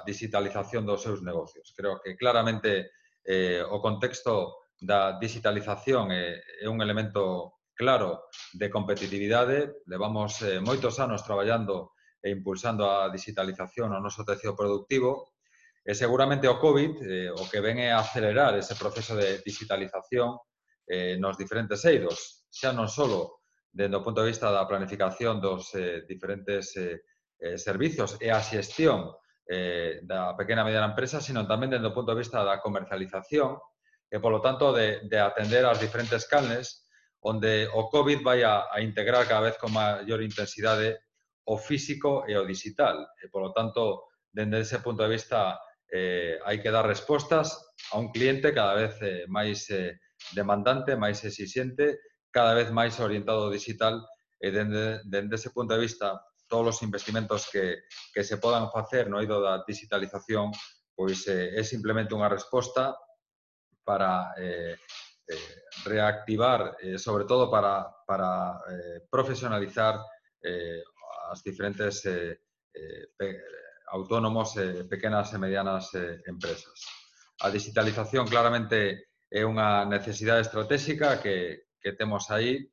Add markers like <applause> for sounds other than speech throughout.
digitalización dos seus negocios. Creo que claramente eh, o contexto da digitalización é, é un elemento claro de competitividade. Levamos eh, moitos anos traballando e impulsando a digitalización no noso tecido productivo e seguramente o COVID eh, o que ven é acelerar ese proceso de digitalización eh, nos diferentes eidos, xa non só dende o punto de vista da planificación dos eh, diferentes eh, eh servizos e a xestión eh, da pequena e mediana empresa, sino tamén dentro do punto de vista da comercialización e, polo tanto, de, de atender as diferentes canles onde o COVID vai a, a integrar cada vez con maior intensidade o físico e o digital. E, polo tanto, dende ese punto de vista, eh, hai que dar respostas a un cliente cada vez eh, máis eh, demandante, máis exixente, cada vez máis orientado ao digital e dende, dende ese punto de vista todos os investimentos que, que se podan facer no eido da digitalización pois eh, é simplemente unha resposta para eh, eh, reactivar, eh, sobre todo para, para eh, profesionalizar eh, as diferentes eh, eh, pe, autónomos e eh, pequenas e medianas eh, empresas. A digitalización claramente é unha necesidade estratégica que, que temos aí.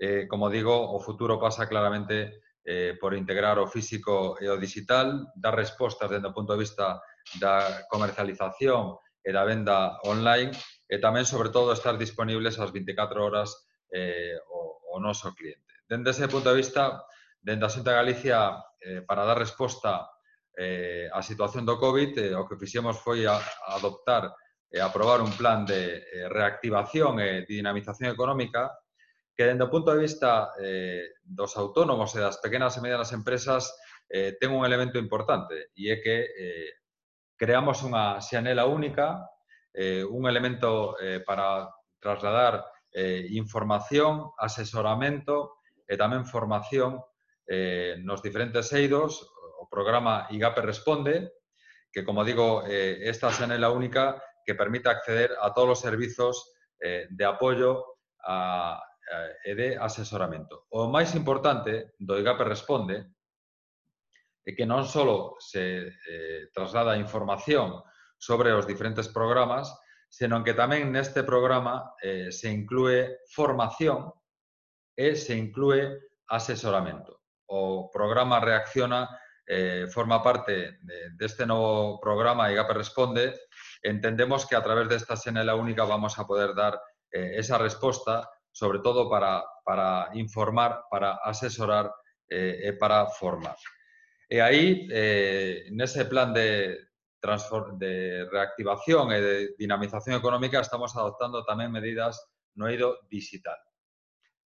Eh, como digo, o futuro pasa claramente eh, por integrar o físico e o digital, dar respostas dentro do punto de vista da comercialización e da venda online e tamén, sobre todo, estar disponibles as 24 horas eh, o, o noso cliente. Dende ese punto de vista, dende a Xunta de Galicia, eh, para dar resposta eh, á situación do COVID, eh, o que fixemos foi a, a adoptar e aprobar un plan de eh, reactivación e dinamización económica que dende o punto de vista eh, dos autónomos e das pequenas e medianas empresas eh, ten un elemento importante e é que eh, creamos unha xanela única, eh, un elemento eh, para trasladar eh, información, asesoramento e tamén formación eh, nos diferentes eidos. O programa IGAPE Responde, que, como digo, eh, esta xanela única que permite acceder a todos os servizos eh, de apoio a, Eh, e de asesoramento. O máis importante do IGAPE Responde é que non só se eh, traslada información sobre os diferentes programas, senón que tamén neste programa eh, se inclúe formación e se inclúe asesoramento. O programa reacciona, eh, forma parte de, deste novo programa IGAPE Responde, entendemos que a través desta Senela Única vamos a poder dar eh, esa resposta sobre todo para, para informar, para asesorar eh, e para formar. E aí, eh, nese plan de, de reactivación e de dinamización económica, estamos adoptando tamén medidas no eido digital.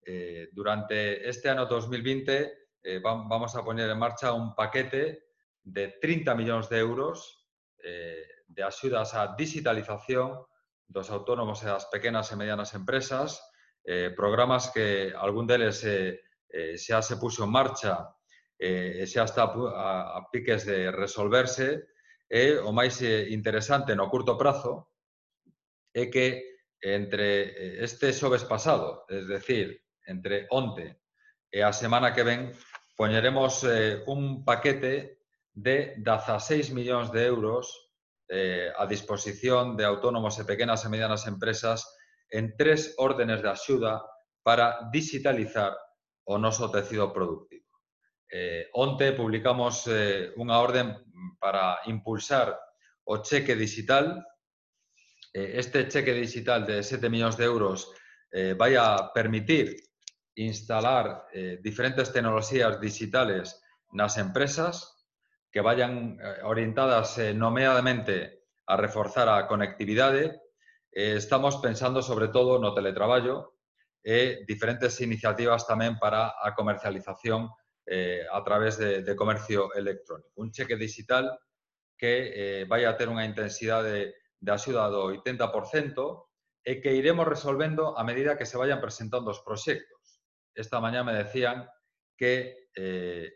Eh, durante este ano 2020 eh, vamos a poner en marcha un paquete de 30 millóns de euros eh, de axudas á digitalización dos autónomos e das pequenas e medianas empresas, eh, programas que algún deles eh, eh, xa se puxo en marcha eh, e xa está a, a piques de resolverse, e o máis eh, interesante no curto prazo é que entre eh, este xoves pasado, es decir, entre onte e a semana que ven, poñeremos eh, un paquete de 16 millóns de euros eh, a disposición de autónomos e pequenas e medianas empresas en tres órdenes de axuda para digitalizar o noso tecido productivo. Eh, onte publicamos eh, unha orden para impulsar o cheque digital. Eh, este cheque digital de 7 millóns de euros eh, vai a permitir instalar eh, diferentes tecnoloxías digitales nas empresas que vayan eh, orientadas eh, nomeadamente a reforzar a conectividade eh, estamos pensando sobre todo no teletraballo e diferentes iniciativas tamén para a comercialización eh, a través de, de comercio electrónico. Un cheque digital que eh, vai a ter unha intensidade de, de axuda do 80% e que iremos resolvendo a medida que se vayan presentando os proxectos. Esta mañá me decían que eh,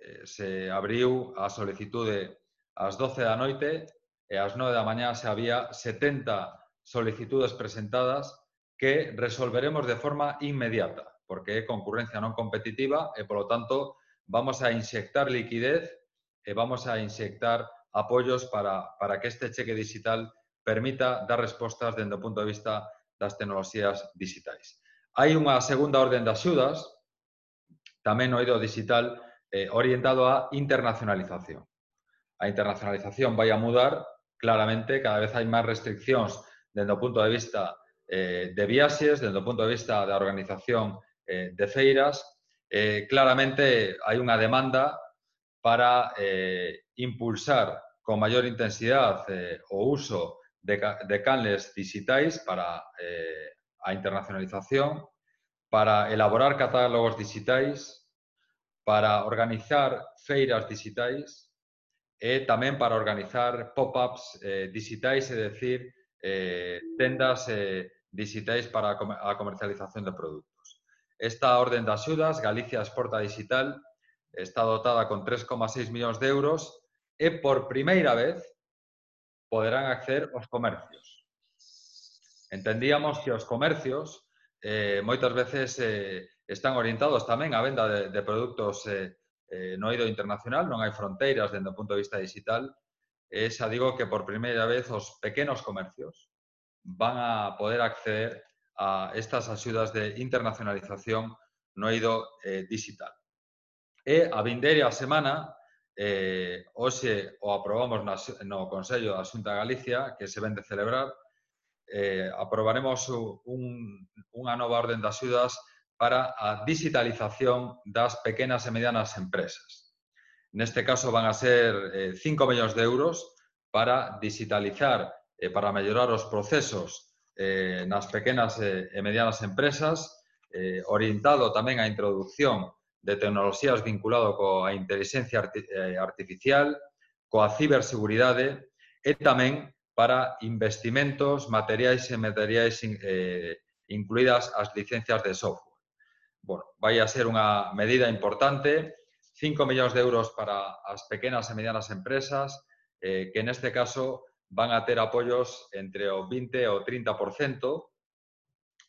eh se abriu a solicitude ás 12 da noite e ás 9 da mañá se había 70 solicitudes presentadas que resolveremos de forma inmediata, porque é concurrencia non competitiva e, polo tanto, vamos a inxectar liquidez e vamos a inxectar apoios para, para que este cheque digital permita dar respostas dende o punto de vista das tecnoloxías digitais. Hai unha segunda orden de axudas, tamén no eido digital, eh, orientado á internacionalización. A internacionalización vai a mudar, claramente, cada vez hai máis restriccións dende o punto de vista eh, de viaxes, dende o punto de vista da organización eh, de feiras, eh, claramente hai unha demanda para eh, impulsar con maior intensidade eh, o uso de, de canles digitais para eh, a internacionalización, para elaborar catálogos digitais, para organizar feiras digitais e tamén para organizar pop-ups eh, digitais, é decir, eh, tendas eh, digitais para a comercialización de produtos. Esta orden de axudas, Galicia Exporta Digital, está dotada con 3,6 millóns de euros e por primeira vez poderán acceder os comercios. Entendíamos que os comercios eh, moitas veces eh, están orientados tamén á venda de, de produtos eh, eh, no ido internacional, non hai fronteiras dende o punto de vista digital, eh, xa digo que por primeira vez os pequenos comercios van a poder acceder a estas axudas de internacionalización no eido eh, digital. E a vindeira semana, eh, hoxe o aprobamos na, no Consello da Xunta de Galicia, que se vende celebrar, eh, aprobaremos un, unha nova orden de axudas para a digitalización das pequenas e medianas empresas. Neste caso van a ser eh, 5 millóns de euros para digitalizar e eh, para mellorar os procesos eh, nas pequenas eh, e medianas empresas, eh, orientado tamén á introducción de tecnoloxías vinculado coa inteligencia arti eh, artificial, coa ciberseguridade e tamén para investimentos materiais e materiais eh, incluídas as licencias de software. Bueno, vai a ser unha medida importante 5 millóns de euros para as pequenas e medianas empresas, eh, que neste caso van a ter apoios entre o 20 e o 30%,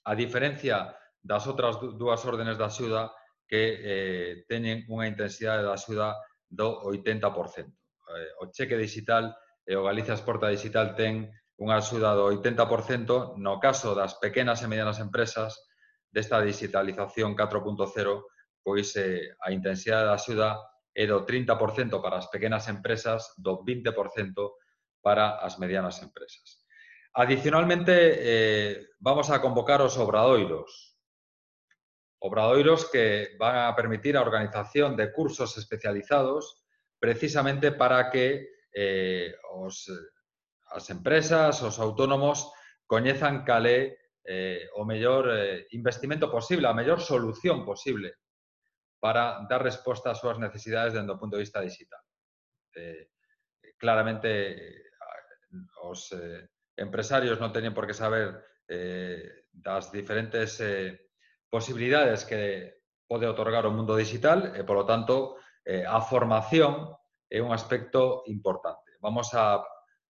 a diferencia das outras dúas órdenes de axuda que eh, teñen unha intensidade de axuda do 80%. Eh, o cheque digital e o Galicia Exporta Digital ten unha axuda do 80%, no caso das pequenas e medianas empresas, desta digitalización 4.0 pois eh, a intensidade da axuda é do 30% para as pequenas empresas, do 20% para as medianas empresas. Adicionalmente, eh, vamos a convocar os obradoiros. Obradoiros que van a permitir a organización de cursos especializados precisamente para que eh, os, eh, as empresas, os autónomos, coñezan cal é eh, o mellor eh, investimento posible, a mellor solución posible para dar resposta ás súas necesidades dentro do punto de vista digital. Eh, eh, claramente, eh, os eh, empresarios non teñen por que saber eh, das diferentes eh, posibilidades que pode otorgar o mundo digital e, polo tanto, eh, a formación é un aspecto importante. Vamos a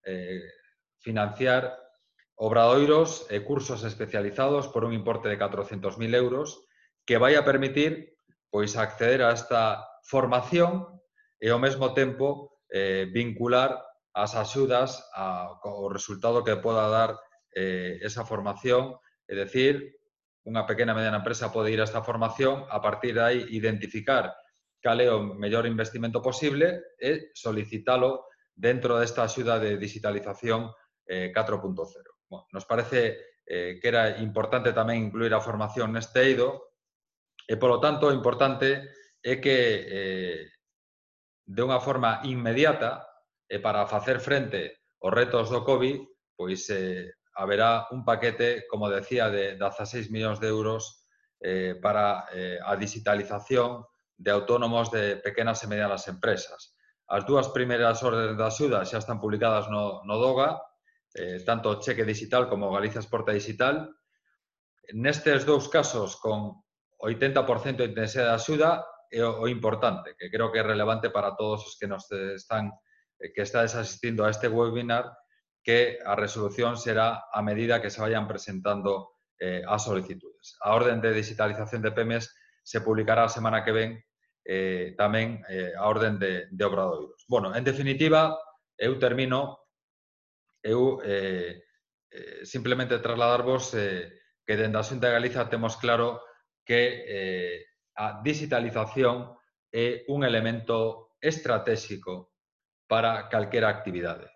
eh, financiar obradoiros e cursos especializados por un importe de 400.000 euros que vai a permitir pois acceder a esta formación e ao mesmo tempo eh, vincular as axudas ao resultado que poda dar eh, esa formación, é dicir, unha pequena e mediana empresa pode ir a esta formación, a partir de aí identificar cal é o mellor investimento posible e solicitalo dentro desta axuda de digitalización eh, 4.0. Bueno, nos parece eh, que era importante tamén incluir a formación neste eido E, polo tanto, o importante é que eh, de unha forma inmediata e para facer frente aos retos do COVID, pois eh, haberá un paquete, como decía, de 16 millóns de euros eh, para eh, a digitalización de autónomos de pequenas e medianas empresas. As dúas primeiras órdenes de axuda xa están publicadas no, no DOGA, eh, tanto o cheque digital como Galicia Exporta Digital. Nestes dous casos, con 80% de intensidade de axuda é o importante, que creo que é relevante para todos os que nos están eh, que estades asistindo a este webinar que a resolución será a medida que se vayan presentando eh, as solicitudes. A orden de digitalización de PEMES se publicará a semana que ven eh, tamén eh, a orden de, de Obradoiros. Bueno, en definitiva, eu termino eu eh, eh, simplemente trasladarvos eh, que dende a Xunta de Galiza temos claro que eh, a digitalización é un elemento estratégico para calquera actividade.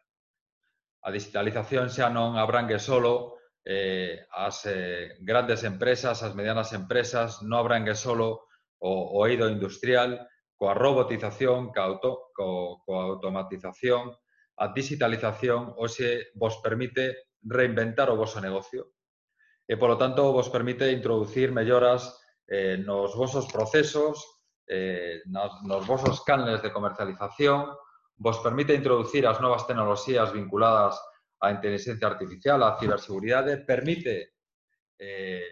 A digitalización xa non abrangue solo eh, as eh, grandes empresas, as medianas empresas, non abrangue solo o, o eido industrial, coa robotización, coa, auto, co, coa automatización, a digitalización hoxe vos permite reinventar o vosso negocio e, polo tanto, vos permite introducir melloras eh, nos vosos procesos, eh, nos, vosos canles de comercialización, vos permite introducir as novas tecnoloxías vinculadas á inteligencia artificial, á ciberseguridade, permite eh,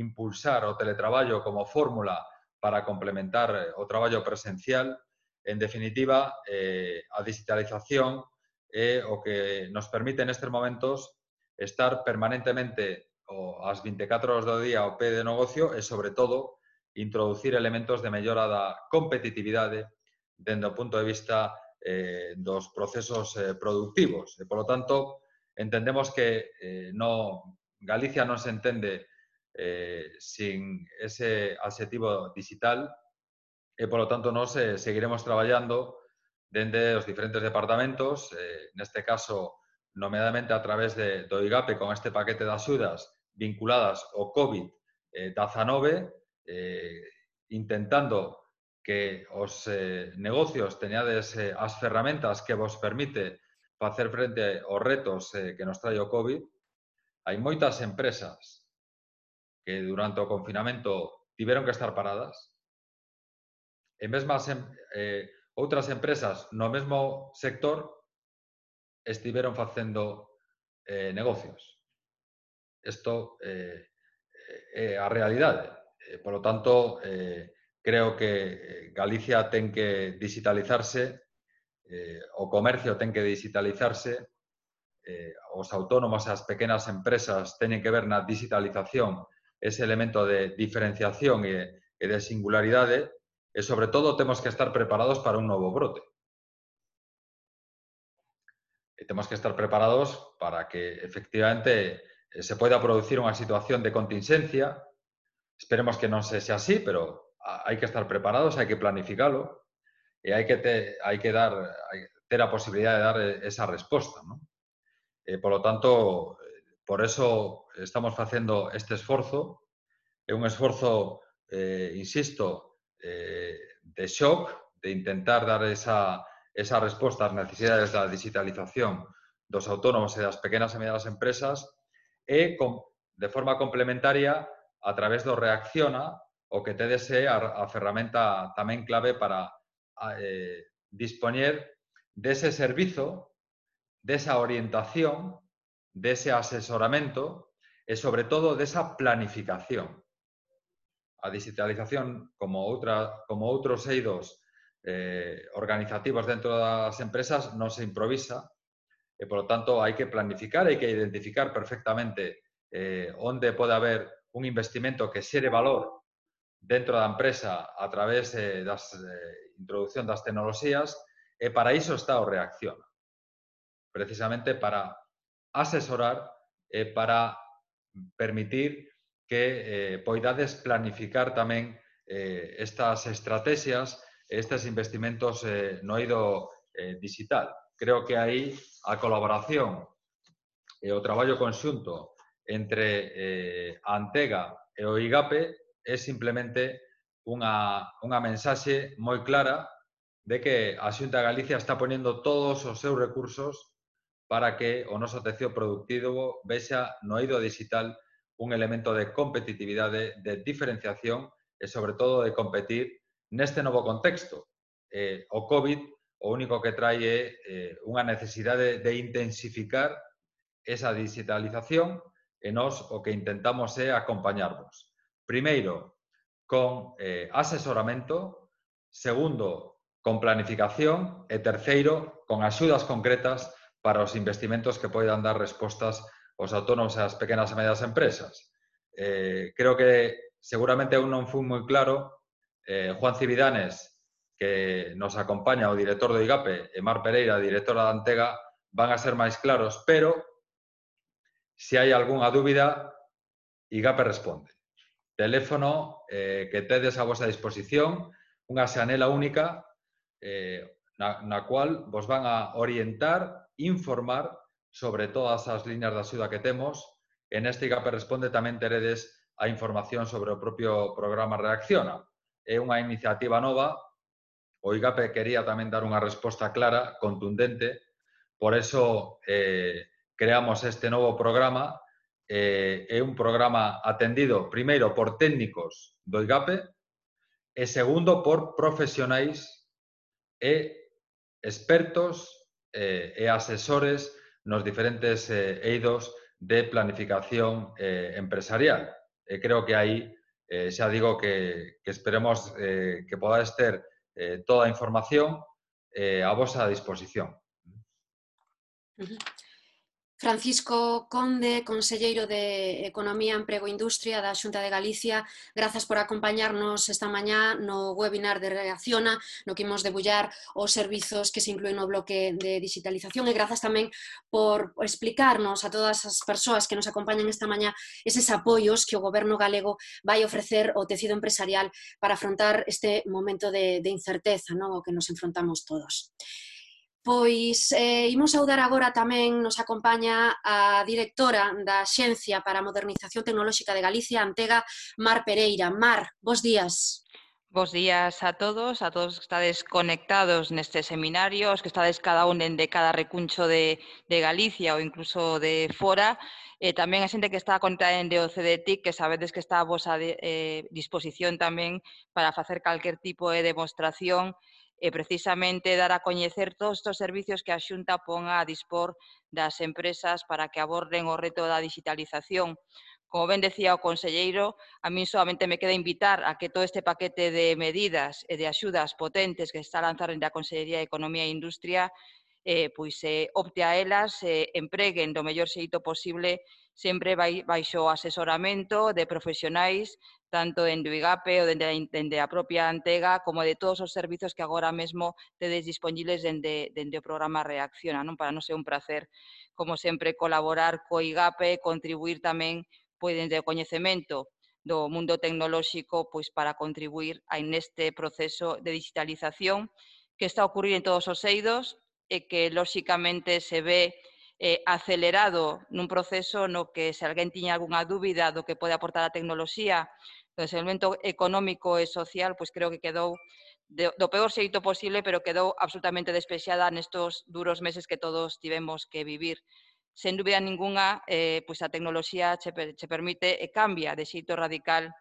impulsar o teletraballo como fórmula para complementar eh, o traballo presencial. En definitiva, eh, a digitalización o que nos permite nestes momentos estar permanentemente o as 24 horas do día ao pé de negocio e, sobre todo, introducir elementos de mellora da competitividade dende o punto de vista eh, dos procesos eh, productivos. E, polo tanto, entendemos que eh, no, Galicia non se entende eh, sin ese adxetivo digital e, polo tanto, nos eh, seguiremos traballando dende os diferentes departamentos, eh, neste caso, nomeadamente a través de, do IGAPE con este paquete de axudas vinculadas ao COVID-19, eh, eh, intentando que os eh, negocios teñades eh, as ferramentas que vos permite facer frente aos retos eh, que nos trae o COVID, hai moitas empresas que durante o confinamento tiveron que estar paradas, e mesmas eh, outras empresas no mesmo sector estiveron facendo eh, negocios. Isto eh, é a realidade. Eh, por lo tanto, eh, creo que eh, Galicia ten que digitalizarse, eh, o comercio ten que digitalizarse, eh, os autónomos as pequenas empresas teñen que ver na digitalización ese elemento de diferenciación e de singularidade e, sobre todo, temos que estar preparados para un novo brote. E temos que estar preparados para que, efectivamente, Eh, se poida producir unha situación de contingencia. Esperemos que non se sea así, pero hai que estar preparados, hai que planificalo e hai que te, hai que dar hai, ter a posibilidad de dar eh, esa resposta, ¿no? E, por lo tanto, por eso estamos facendo este esforzo. É un esforzo, eh, insisto, eh, de shock, de intentar dar esa, esa resposta ás necesidades da digitalización dos autónomos e das pequenas e medianas empresas, e, de forma complementaria, a través do Reacciona, o que tedes é a, ferramenta tamén clave para eh, dispoñer dese servizo, desa orientación, dese asesoramento e, sobre todo, desa planificación. A digitalización, como, outra, como eidos eh, organizativos dentro das empresas, non se improvisa E, por lo tanto, hai que planificar, hai que identificar perfectamente eh, onde pode haber un investimento que xere valor dentro da empresa a través eh, das eh, introducción das tecnoloxías e para iso está o Reacciona. Precisamente para asesorar e eh, para permitir que eh, poidades planificar tamén eh, estas estrategias, estes investimentos eh, no ido eh, digital creo que aí a colaboración e o traballo conxunto entre eh, a Antega e o IGAPE é simplemente unha, unha mensaxe moi clara de que a Xunta de Galicia está ponendo todos os seus recursos para que o noso tecido productivo vexa no eido digital un elemento de competitividade, de diferenciación e, sobre todo, de competir neste novo contexto. Eh, o COVID o único que trae é eh, unha necesidade de intensificar esa digitalización e nós o que intentamos é acompañarvos. Primeiro, con eh, asesoramento, segundo, con planificación e terceiro, con axudas concretas para os investimentos que poidan dar respostas aos autónomos e ás pequenas e medias empresas. Eh, creo que seguramente eu non fui moi claro. Eh, Juan Cividanes que nos acompaña o director do IGAPE e Mar Pereira, directora da Antega, van a ser máis claros, pero se hai algunha dúbida, IGAPE responde. Teléfono eh, que tedes a vosa disposición, unha xanela única eh, na, na cual vos van a orientar, informar sobre todas as líneas de axuda que temos. En este IGAPE responde tamén teredes a información sobre o propio programa Reacciona. É unha iniciativa nova o IGAPE quería tamén dar unha resposta clara, contundente, por eso eh, creamos este novo programa, eh, é un programa atendido primeiro por técnicos do IGAPE e segundo por profesionais e expertos eh, e asesores nos diferentes eh, eidos de planificación eh, empresarial. E creo que aí eh, xa digo que, que esperemos eh, que podades ter eh, toda información eh, a vosa disposición. Francisco Conde, conselleiro de Economía, Emprego e Industria da Xunta de Galicia, grazas por acompañarnos esta mañá no webinar de Reacciona, no que imos debullar os servizos que se incluen no bloque de digitalización e grazas tamén por explicarnos a todas as persoas que nos acompañan esta mañá eses apoios que o goberno galego vai ofrecer ao tecido empresarial para afrontar este momento de, de incerteza, non? o que nos enfrontamos todos. Pois eh, imos saudar agora tamén nos acompaña a directora da Xencia para a Modernización Tecnolóxica de Galicia, Antega, Mar Pereira. Mar, bos días. Bos días a todos, a todos que estades conectados neste seminario, os que estades cada un de cada recuncho de, de Galicia ou incluso de fora, e tamén a xente que está conectada en DOCDTIC, que sabedes que está a vosa de, eh, disposición tamén para facer calquer tipo de demostración e precisamente dar a coñecer todos os servizos que a Xunta pon a dispor das empresas para que aborden o reto da digitalización. Como ben decía o conselleiro, a min solamente me queda invitar a que todo este paquete de medidas e de axudas potentes que está a lanzar a Consellería de Economía e Industria eh, pois eh, opte a elas, eh, empreguen do mellor xeito posible sempre vai, baixo asesoramento de profesionais tanto en Duigape ou dende, dende a propia Antega como de todos os servizos que agora mesmo tedes dispoñibles dende, dende o programa Reacciona. Non? Para non ser un placer, como sempre, colaborar co IGAPE, contribuir tamén pois, dende o coñecemento do mundo tecnolóxico pois para contribuir a neste proceso de digitalización que está a ocurrir en todos os eidos, e que, lóxicamente, se ve eh, acelerado nun proceso no que, se alguén tiña algunha dúbida do que pode aportar a tecnoloxía, do desenvolvemento económico e social, pois creo que quedou de, do peor xeito posible, pero quedou absolutamente despexada nestos duros meses que todos tivemos que vivir. Sen dúbida ninguna, eh, pois a tecnoloxía che, che permite e cambia de xeito radical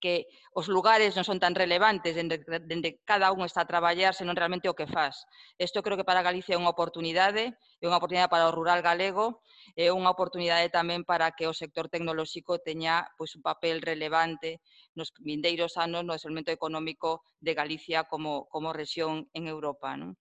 que os lugares non son tan relevantes dende, dende cada un está a traballar, senón realmente o que faz. Isto creo que para Galicia é unha oportunidade, é unha oportunidade para o rural galego, é unha oportunidade tamén para que o sector tecnolóxico teña pois, un papel relevante nos vindeiros anos no desenvolvemento económico de Galicia como, como rexión en Europa. Non?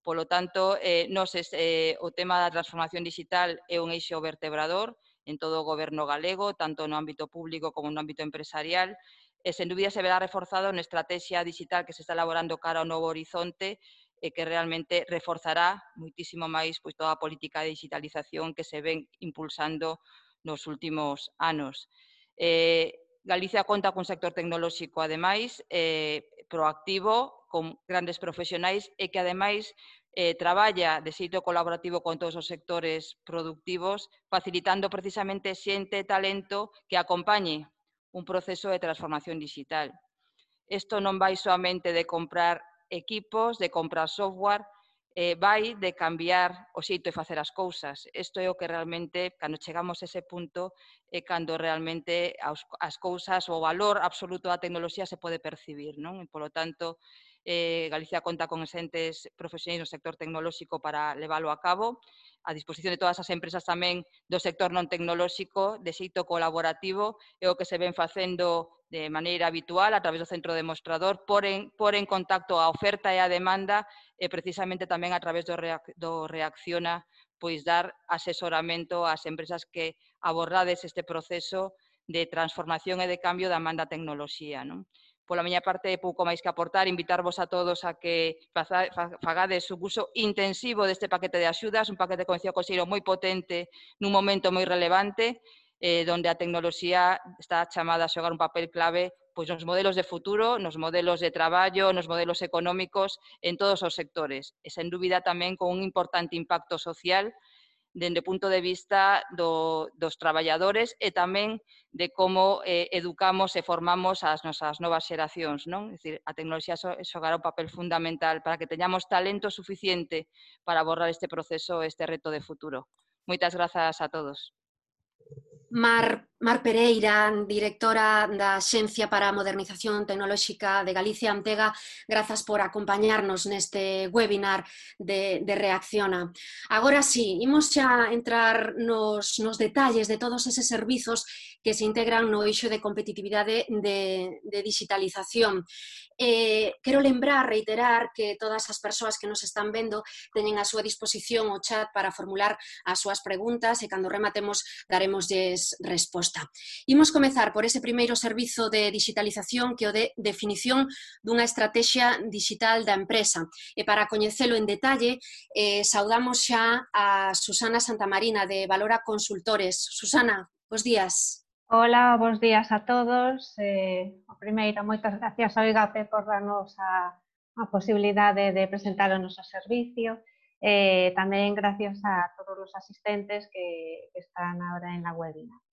Polo tanto, eh, nos, eh, o tema da transformación digital é un eixo vertebrador, en todo o goberno galego, tanto no ámbito público como no ámbito empresarial, eh, e sen dúbida se verá reforzado na estrategia digital que se está elaborando cara ao novo horizonte e que realmente reforzará muitísimo máis pois, toda a política de digitalización que se ven impulsando nos últimos anos. Eh, Galicia conta cun sector tecnolóxico, ademais, eh, proactivo, con grandes profesionais e eh, que, ademais, eh, traballa de xeito colaborativo con todos os sectores productivos, facilitando precisamente xente e talento que acompañe un proceso de transformación digital. Isto non vai soamente de comprar equipos, de comprar software, eh, vai de cambiar o xeito de facer as cousas. Isto é o que realmente, cando chegamos a ese punto, é cando realmente as, as cousas, o valor absoluto da tecnoloxía se pode percibir. Non? E, polo tanto, Eh, Galicia conta con exentes profesionais no sector tecnolóxico para leválo a cabo, a disposición de todas as empresas tamén do sector non tecnolóxico, de xeito colaborativo, é o que se ven facendo de maneira habitual a través do centro demostrador, por en, por en contacto a oferta e a demanda e precisamente tamén a través do, reac, do Reacciona pois dar asesoramento ás empresas que abordades este proceso de transformación e de cambio da manda tecnoloxía. Non? pola miña parte pouco máis que aportar, invitarvos a todos a que fagades o uso intensivo deste paquete de axudas, un paquete, como decía o Consello, moi potente nun momento moi relevante, eh, donde a tecnoloxía está chamada a xogar un papel clave pois nos modelos de futuro, nos modelos de traballo, nos modelos económicos, en todos os sectores. E, sen dúbida, tamén con un importante impacto social dende o punto de vista do, dos traballadores e tamén de como eh, educamos e formamos as nosas novas xeracións. Non? É dicir, a tecnoloxía xogará un papel fundamental para que teñamos talento suficiente para abordar este proceso, este reto de futuro. Moitas grazas a todos. Mar, Mar Pereira, directora da Xencia para a Modernización Tecnolóxica de Galicia Antega, grazas por acompañarnos neste webinar de, de Reacciona. Agora sí, imos xa entrar nos, nos detalles de todos eses servizos que se integran no eixo de competitividade de, de digitalización. Eh, quero lembrar, reiterar, que todas as persoas que nos están vendo teñen a súa disposición o chat para formular as súas preguntas e cando rematemos daremosles resposta proposta. Imos comezar por ese primeiro servizo de digitalización que o de definición dunha estrategia digital da empresa. E para coñecelo en detalle, eh, saudamos xa a Susana Santamarina de Valora Consultores. Susana, bons días. Ola, bons días a todos. Eh, o primeiro, moitas gracias ao IGAPE por darnos a, a posibilidade de presentar o noso servicio. Eh, tamén gracias a todos os asistentes que, que están ahora en la webinar.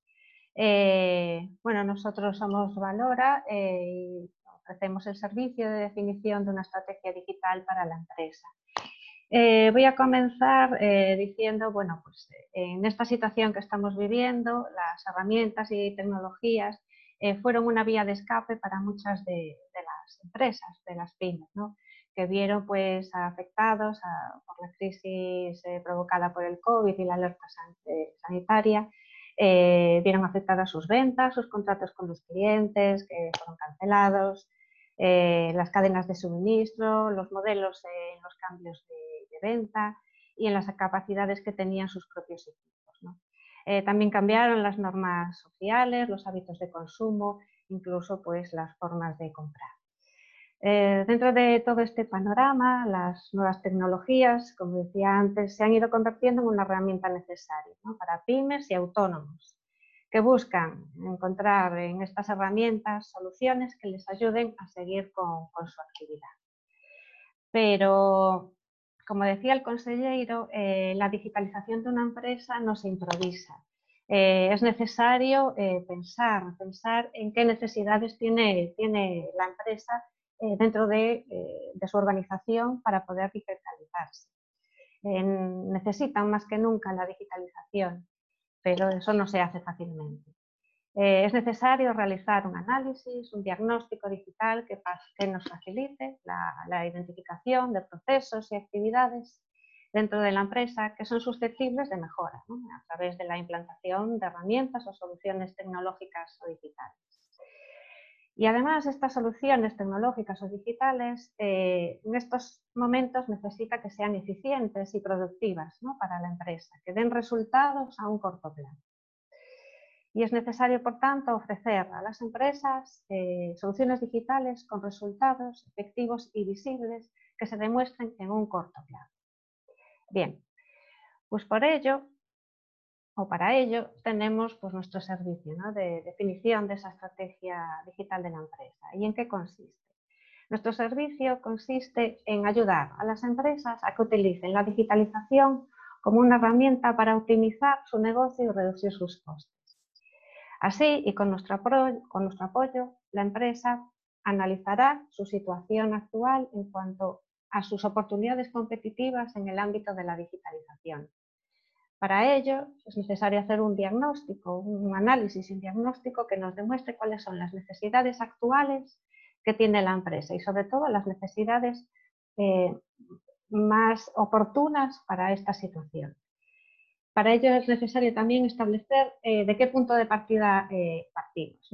Eh, bueno, nosotros somos Valora eh, y ofrecemos el servicio de definición de una estrategia digital para la empresa. Eh, voy a comenzar diciendo, bueno, pues en esta situación que estamos viviendo, las herramientas y tecnologías fueron una vía de escape para muchas de, las empresas, de las pymes, ¿no? que vieron pues afectados por la crisis provocada por el COVID y la alerta sanitaria, vieron afectadas sus ventas, sus contratos con los clientes que fueron cancelados, las cadenas de suministro, los modelos en los cambios de venta y en las capacidades que tenían sus propios equipos. Eh, también cambiaron las normas sociales, los hábitos de consumo, incluso pues, las formas de comprar. Eh, dentro de todo este panorama, las nuevas tecnologías, como decía antes, se han ido convirtiendo en una herramienta necesaria para pymes y autónomos, que buscan encontrar en estas herramientas soluciones que les ayuden a seguir con, con su actividad. Pero como decía el consejero, eh, la digitalización de una empresa no se improvisa. Eh, es necesario eh, pensar, pensar en qué necesidades tiene, tiene la empresa dentro de, de, su organización para poder digitalizarse. necesitan más que nunca la digitalización, pero eso no se hace fácilmente. Eh, es necesario realizar un análisis, un diagnóstico digital que, que nos facilite la, identificación de procesos y actividades dentro de la empresa que son susceptibles de mejora a través de la implantación de herramientas o soluciones tecnológicas o digitales. Y además estas soluciones tecnológicas o digitales eh, en estos momentos necesita que sean eficientes y productivas para la empresa, que den resultados a un corto plazo y es necesario, por tanto, ofrecer a las empresas eh, soluciones digitales con resultados efectivos y visibles que se demuestren en un corto plazo. Bien, pues por ello, o para ello, tenemos pues, nuestro servicio de definición de esa estrategia digital de la empresa. ¿Y en qué consiste? Nuestro servicio consiste en ayudar a las empresas a que utilicen la digitalización como una herramienta para optimizar su negocio y reducir sus costes. Así, y con nuestro, apoyo, la empresa analizará su situación actual en cuanto a sus oportunidades competitivas en el ámbito de la digitalización. Para ello es necesario hacer un diagnóstico, un análisis y un diagnóstico que nos demuestre cuáles son las necesidades actuales que tiene la empresa y sobre todo las necesidades eh, más oportunas para esta situación. Para ello es necesario también establecer eh, de qué punto de partida eh, partimos,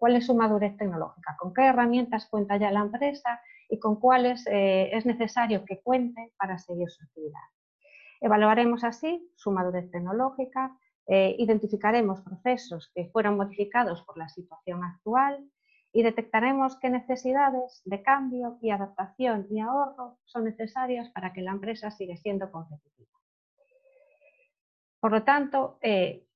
cuál es su madurez tecnológica, con qué herramientas cuenta ya la empresa y con cuáles es necesario que cuente para seguir su actividad. Evaluaremos así su madurez tecnológica, identificaremos procesos que fueron modificados por la situación actual y detectaremos qué necesidades de cambio y adaptación y ahorro son necesarias para que la empresa siga siendo competitiva. Por lo tanto, eh,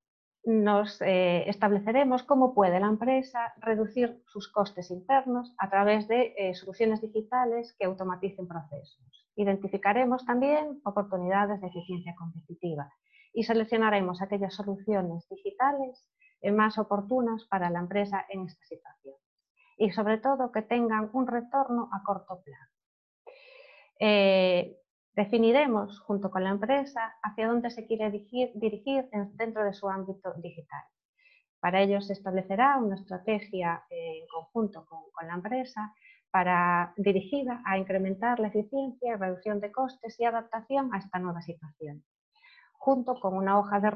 nos eh, estableceremos cómo puede la empresa reducir sus costes internos a través de eh, soluciones digitales que automaticen procesos. Identificaremos también oportunidades de eficiencia competitiva y seleccionaremos aquellas soluciones digitales más oportunas para la empresa en esta situación y sobre todo que tengan un retorno a corto plazo. Eh, definiremos junto con la empresa hacia dónde se quiere dirigir, dentro de su ámbito digital. Para ello se establecerá una estrategia eh, en conjunto con, la empresa para, dirigida a incrementar la eficiencia, reducción de costes y adaptación a esta nueva situación, junto con una hoja de,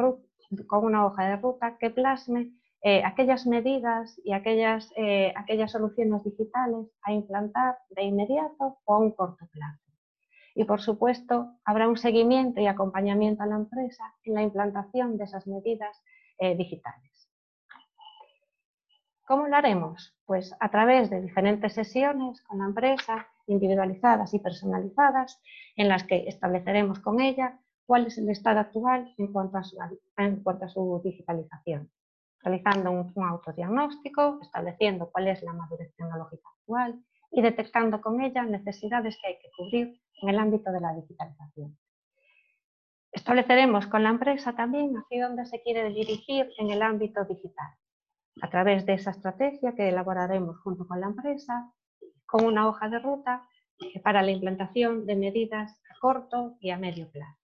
ruta que plasme eh, aquellas medidas y aquellas, eh, aquellas soluciones digitales a implantar de inmediato o a un corto plazo. Y por supuesto, habrá un seguimiento y acompañamiento a la empresa en la implantación de esas medidas eh, digitales. ¿Cómo lo haremos? Pues a través de diferentes sesiones con la empresa, individualizadas y personalizadas, en las que estableceremos con ella cuál es el estado actual en cuanto a su digitalización realizando un, autodiagnóstico, estableciendo cuál es la madurez tecnológica actual y detectando con ella necesidades que hay que cubrir en el ámbito de la digitalización. Estableceremos con la empresa también hacia dónde se quiere dirigir en el ámbito digital, a través de esa estrategia que elaboraremos junto con la empresa, con una hoja de ruta para la implantación de medidas a corto y a medio plazo.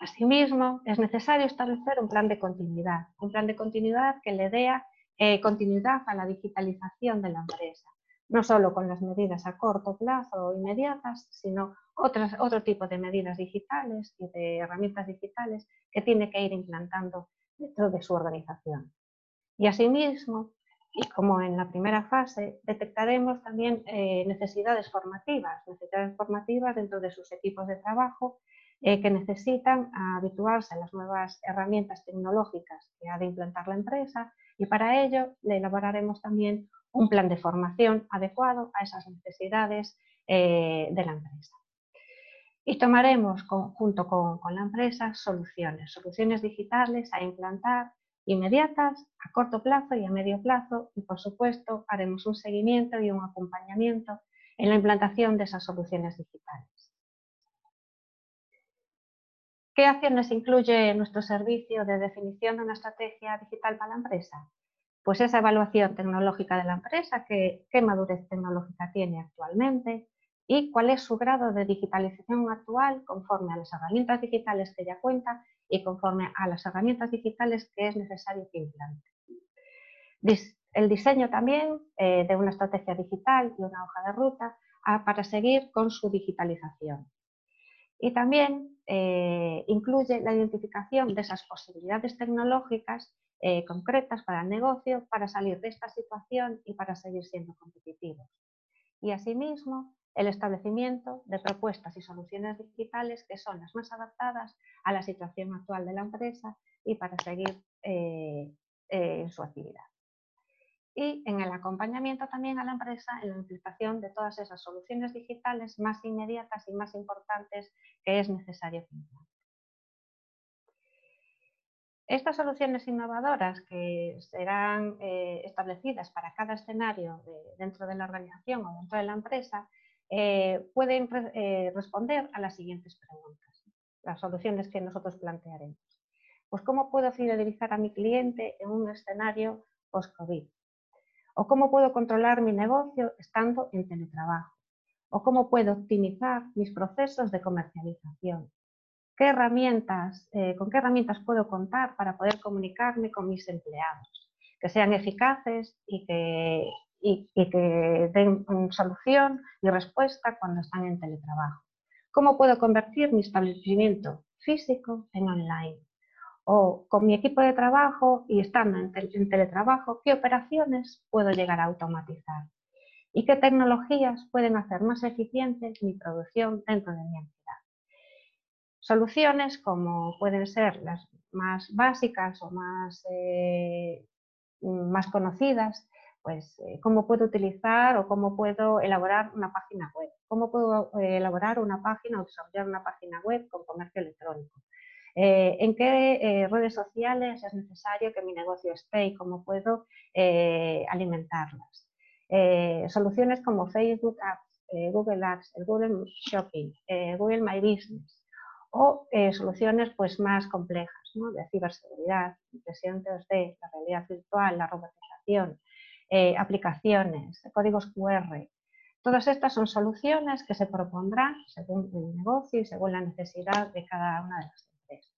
Asimismo, es necesario establecer un plan de continuidad, un plan de continuidad que le dé eh, continuidad a la digitalización de la empresa, no solo con las medidas a corto plazo o inmediatas, sino otras, otro tipo de medidas digitales y de herramientas digitales que tiene que ir implantando dentro de su organización. Y asimismo, y como en la primera fase, detectaremos también eh, necesidades formativas, necesidades formativas dentro de sus equipos de trabajo eh, que necesitan habituarse a las nuevas herramientas tecnológicas que ha de implantar la empresa y para ello le elaboraremos también un plan de formación adecuado a esas necesidades eh, de la empresa. Y tomaremos junto con, con la empresa soluciones, soluciones digitales a implantar inmediatas, a corto plazo y a medio plazo y por supuesto haremos un seguimiento y un acompañamiento en la implantación de esas soluciones digitales. ¿Qué acciones incluye nuestro servicio de definición de una estrategia digital para la empresa? Pues esa evaluación tecnológica de la empresa, qué madurez tecnológica tiene actualmente y cuál es su grado de digitalización actual conforme a las herramientas digitales que ya cuenta y conforme a las herramientas digitales que es necesario que implante. El diseño también eh, de una estrategia digital y una hoja de ruta ah, para seguir con su digitalización. Y también eh, incluye la identificación de esas posibilidades tecnológicas eh, concretas para el negocio para salir de esta situación y para seguir siendo competitivos. Y asimismo, el establecimiento de propuestas y soluciones digitales que son las más adaptadas a la situación actual de la empresa y para seguir eh, en su actividad. Y en el acompañamiento también a la empresa en la implementación de todas esas soluciones digitales más inmediatas y más importantes que es necesario Estas soluciones innovadoras que serán eh, establecidas para cada escenario dentro de la organización o dentro de la empresa eh, pueden eh, responder a las siguientes preguntas, las soluciones que nosotros plantearemos. Pues, ¿cómo puedo fidelizar a mi cliente en un escenario post-COVID? ¿O cómo puedo controlar mi negocio estando en teletrabajo? ¿O cómo puedo optimizar mis procesos de comercialización? ¿Qué herramientas, eh, ¿Con qué herramientas puedo contar para poder comunicarme con mis empleados? Que sean eficaces y que, y que den solución y respuesta cuando están en teletrabajo. ¿Cómo puedo convertir mi establecimiento físico en online? o con mi equipo de trabajo y estando en, teletrabajo, qué operaciones puedo llegar a automatizar y qué tecnologías pueden hacer más eficiente mi producción dentro de mi entidad. Soluciones como pueden ser las más básicas o más, eh, más conocidas, pues eh, cómo puedo utilizar o cómo puedo elaborar una página web, cómo puedo eh, elaborar una página o desarrollar una página web con comercio electrónico, eh, en qué redes sociales es necesario que mi negocio esté y cómo puedo alimentarlas. soluciones como Facebook Ads, Google Ads, Google Shopping, Google My Business o soluciones pues, más complejas de ciberseguridad, impresión 3D, la realidad virtual, la robotización, eh, aplicaciones, códigos QR. Todas estas son soluciones que se propondrán según el negocio y según la necesidad de cada una de las empresas.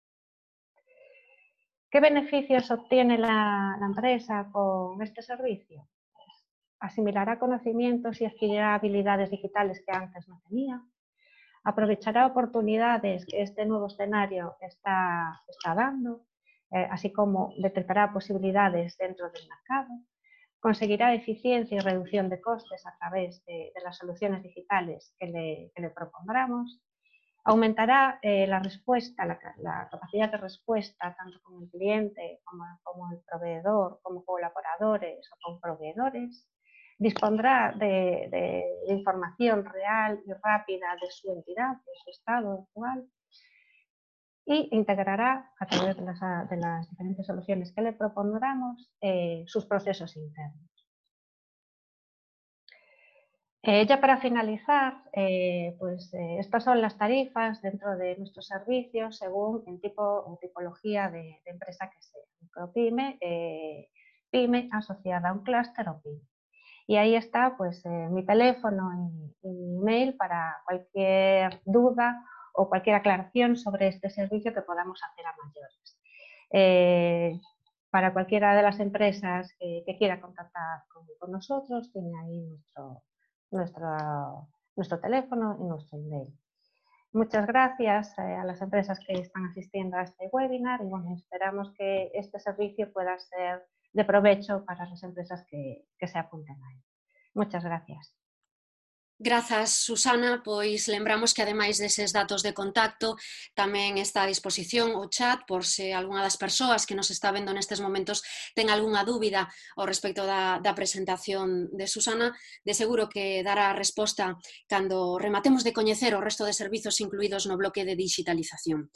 ¿Qué beneficios obtiene la, empresa con este servicio? Pues, asimilará conocimientos y adquirirá habilidades digitales que antes no tenía, aprovechará oportunidades que este nuevo escenario está, está dando, eh, así como detectará posibilidades dentro del mercado, conseguirá eficiencia y reducción de costes a través de, las soluciones digitales que le, propondremos, aumentará eh, la respuesta, la, capacidad de respuesta tanto con el cliente como, como el proveedor, como colaboradores o con proveedores, dispondrá de, información real y rápida de su entidad, de su estado actual, y integrará a través de las, diferentes soluciones que le propondremos eh, sus procesos internos. Eh, ya para finalizar, eh, pues estas son las tarifas dentro de nuestros servicios según el tipo o tipología de, empresa que sea, micropyme, pyme asociada a un clúster o pyme. Y ahí está pues mi teléfono y, y email para cualquier duda o cualquier aclaración sobre este servicio que podamos hacer a mayores. Eh, para cualquiera de las empresas que, quiera contactar con, nosotros, tiene ahí nuestro, nuestro, nuestro teléfono y nuestro email. Muchas gracias eh, a las empresas que están asistiendo a este webinar y bueno, esperamos que este servicio pueda ser de provecho para las empresas que, que se apunten ahí. Muchas gracias. Grazas, Susana, pois lembramos que ademais deses datos de contacto tamén está a disposición o chat por se algunha das persoas que nos está vendo nestes momentos ten algunha dúbida ao respecto da, da presentación de Susana. De seguro que dará resposta cando rematemos de coñecer o resto de servizos incluídos no bloque de digitalización.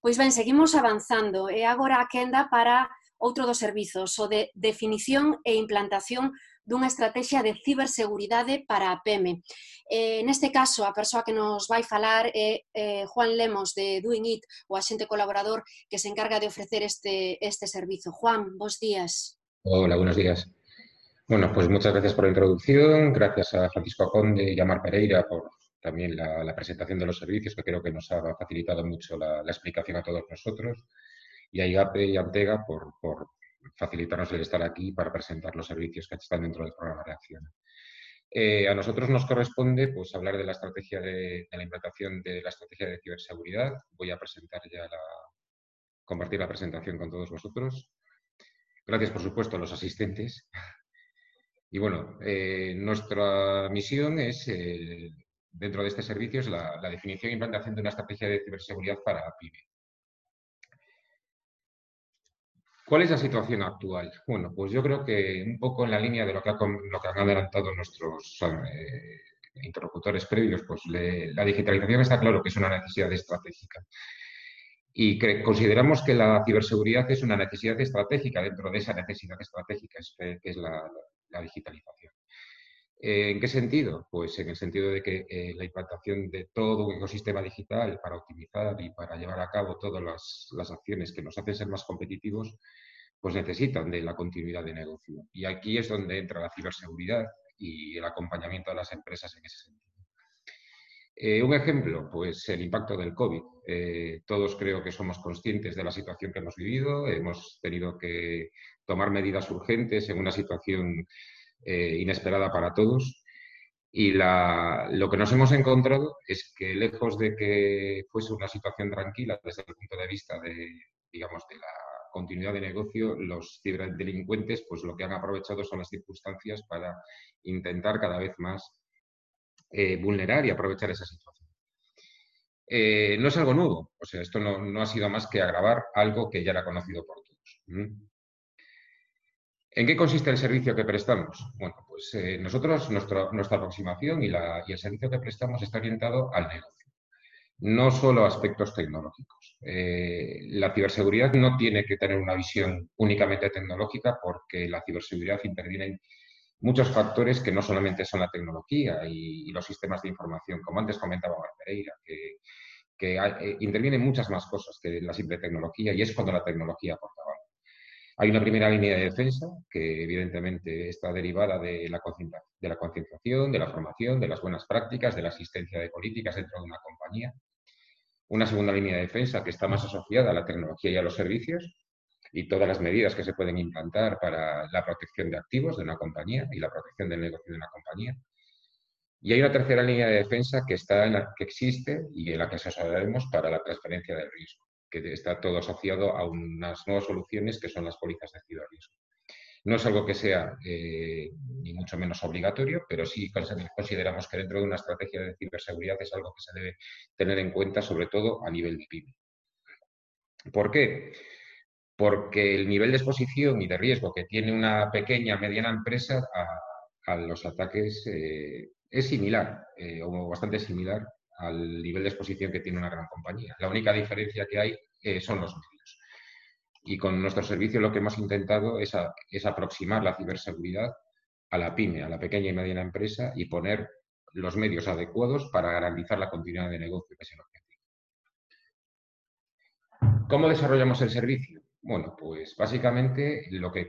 Pois ben, seguimos avanzando e agora a quenda para outro dos servizos, o de definición e implantación dunha estrategia de ciberseguridade para a PEME. Eh, neste caso, a persoa que nos vai falar é eh, Juan Lemos de Doing It, o axente colaborador que se encarga de ofrecer este, este servizo. Juan, bons días. Hola, buenos días. Bueno, pues muchas gracias por la introducción, gracias a Francisco Conde y a Mar Pereira por también la, presentación de los servicios, que creo que nos ha facilitado mucho la, la explicación a todos nosotros, y a IGAPE y a Antega por, por facilitarnos el estar aquí para presentar los servicios que están dentro del programa de acción. Eh, a nosotros nos corresponde pues, hablar de la estrategia de, la implantación de la estrategia de ciberseguridad. Voy a presentar ya la, compartir la presentación con todos vosotros. Gracias, por supuesto, a los asistentes. Y bueno, eh, nuestra misión es, eh, dentro de este servicio, es la, definición e implantación de una estrategia de ciberseguridad para PYME. ¿Cuál es la situación actual? Bueno, pues yo creo que un poco en la línea de lo que, han adelantado nuestros eh, interlocutores previos, pues la digitalización está claro que es una necesidad estratégica. Y consideramos que la ciberseguridad es una necesidad estratégica dentro de esa necesidad estratégica que es la, digitalización. ¿En qué sentido? Pues en el sentido de que eh, la implantación de todo un ecosistema digital para optimizar y para llevar a cabo todas las acciones que nos hacen ser más competitivos pues necesitan de la continuidad de negocio. Y aquí es donde entra la ciberseguridad y el acompañamiento de las empresas en ese sentido. Eh, un ejemplo, pues el impacto del COVID. Eh, todos creo que somos conscientes de la situación que hemos vivido. Hemos tenido que tomar medidas urgentes en una situación eh, inesperada para todos. Y lo que nos hemos encontrado es que lejos de que fuese una situación tranquila desde el punto de vista de, digamos, de la continuidad de negocio, los ciberdelincuentes pues lo que han aprovechado son las circunstancias para intentar cada vez más eh, vulnerar y aprovechar esa situación. Eh, no es algo nuevo, o sea, esto no, ha sido más que agravar algo que ya era conocido por todos. ¿En qué consiste el servicio que prestamos? Bueno, pues eh, nosotros, nuestra aproximación y, el servicio que prestamos está orientado al negocio, no solo a aspectos tecnológicos. Eh, la ciberseguridad no tiene que tener una visión únicamente tecnológica porque la ciberseguridad interviene en muchos factores que no solamente son la tecnología y, los sistemas de información, como antes comentaba Pereira, que, que eh, intervienen muchas más cosas que la simple tecnología y es cuando la tecnología aporta valor. Hay una primera línea de defensa que evidentemente está derivada de la, de la concienciación, de la formación, de las buenas prácticas, de la asistencia de políticas dentro de una compañía. Una segunda línea de defensa que está más asociada a la tecnología y a los servicios y todas las medidas que se pueden implantar para la protección de activos de una compañía y la protección del negocio de una compañía. Y hay una tercera línea de defensa que, está en la, que existe y en la que asesoraremos para la transferencia del riesgo que está todo asociado a unas nuevas soluciones que son las pólizas de ciberriesgo. No es algo que sea eh, ni mucho menos obligatorio, pero sí consideramos que dentro de una estrategia de ciberseguridad es algo que se debe tener en cuenta, sobre todo a nivel de PYME. ¿Por qué? Porque el nivel de exposición y de riesgo que tiene una pequeña mediana empresa a, los ataques eh, es similar, eh, o bastante similar al nivel de exposición que tiene una gran compañía. La única diferencia que hay eh, son los medios. Y con nuestro servicio lo que hemos intentado es, aproximar la ciberseguridad a la pyme, a la pequeña y mediana empresa y poner los medios adecuados para garantizar la continuidad de negocio, que es el objetivo. ¿Cómo desarrollamos el servicio? Bueno, pues básicamente lo que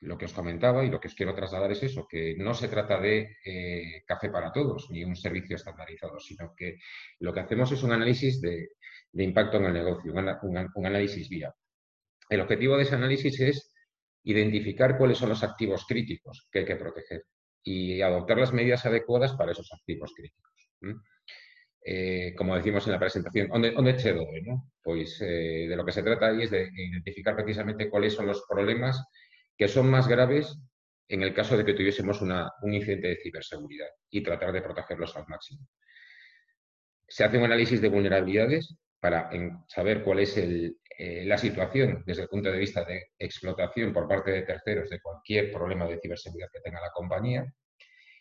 lo que os comentaba y lo que os quiero trasladar es eso, que no se trata de eh, café para todos ni un servicio estandarizado, sino que lo que hacemos es un análisis de, impacto en el negocio, un, análisis vía. El objetivo de ese análisis es identificar cuáles son los activos críticos que hay que proteger y adoptar las medidas adecuadas para esos activos críticos. Eh, como decimos en la presentación, ¿dónde, dónde eché ¿no? Pues eh, de lo que se trata ahí es de identificar precisamente cuáles son los problemas que son más graves en el caso de que tuviésemos un incidente de ciberseguridad y tratar de protegerlos al máximo. Se hace un análisis de vulnerabilidades para saber cuál es eh, la situación desde el punto de vista de explotación por parte de terceros de cualquier problema de ciberseguridad que tenga la compañía.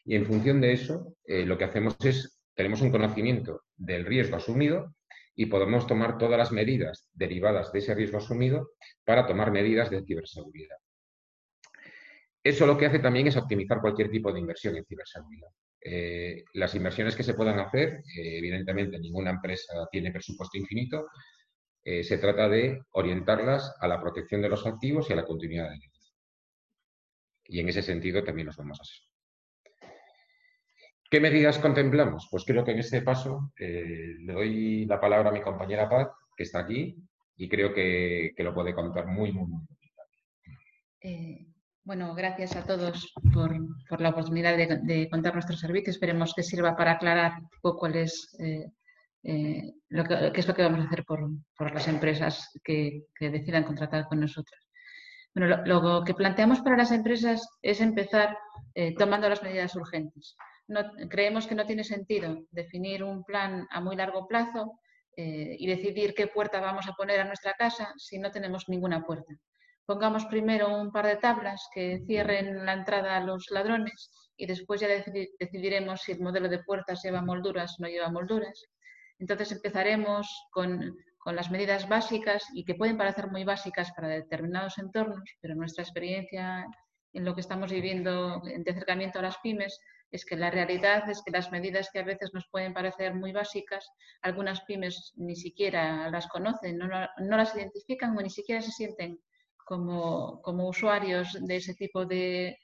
Y en función de eso, eh, lo que hacemos es, tenemos un conocimiento del riesgo asumido y podemos tomar todas las medidas derivadas de ese riesgo asumido para tomar medidas de ciberseguridad. Eso lo que hace también es optimizar cualquier tipo de inversión en ciberseguridad. Eh, las inversiones que se puedan hacer, eh, evidentemente ninguna empresa tiene presupuesto infinito, eh, se trata de orientarlas a la protección de los activos y a la continuidad del. Y en ese sentido también nos vamos a hacer. ¿Qué medidas contemplamos? Pues creo que en este paso le doy la palabra a mi compañera Paz, que está aquí, y creo que, lo puede contar muy, muy, muy bien. Bueno, gracias a todos por, la oportunidad de, contar nuestro servicio. Esperemos que sirva para aclarar un poco cuál es, eh, eh, lo que, qué es lo que vamos a hacer por, las empresas que, decidan contratar con nosotros. Bueno, lo, que planteamos para las empresas es empezar eh, tomando las medidas urgentes. creemos que no tiene sentido definir un plan a muy largo plazo y decidir qué puerta vamos a poner a nuestra casa si no tenemos ninguna puerta pongamos primero un par de tablas que cierren la entrada a los ladrones y después ya decidiremos si el modelo de puertas lleva molduras o no lleva molduras. Entonces empezaremos con, las medidas básicas y que pueden parecer muy básicas para determinados entornos, pero nuestra experiencia en lo que estamos viviendo en acercamiento a las pymes es que la realidad es que las medidas que a veces nos pueden parecer muy básicas, algunas pymes ni siquiera las conocen, no, no las identifican o ni siquiera se sienten como, usuarios de ese tipo de,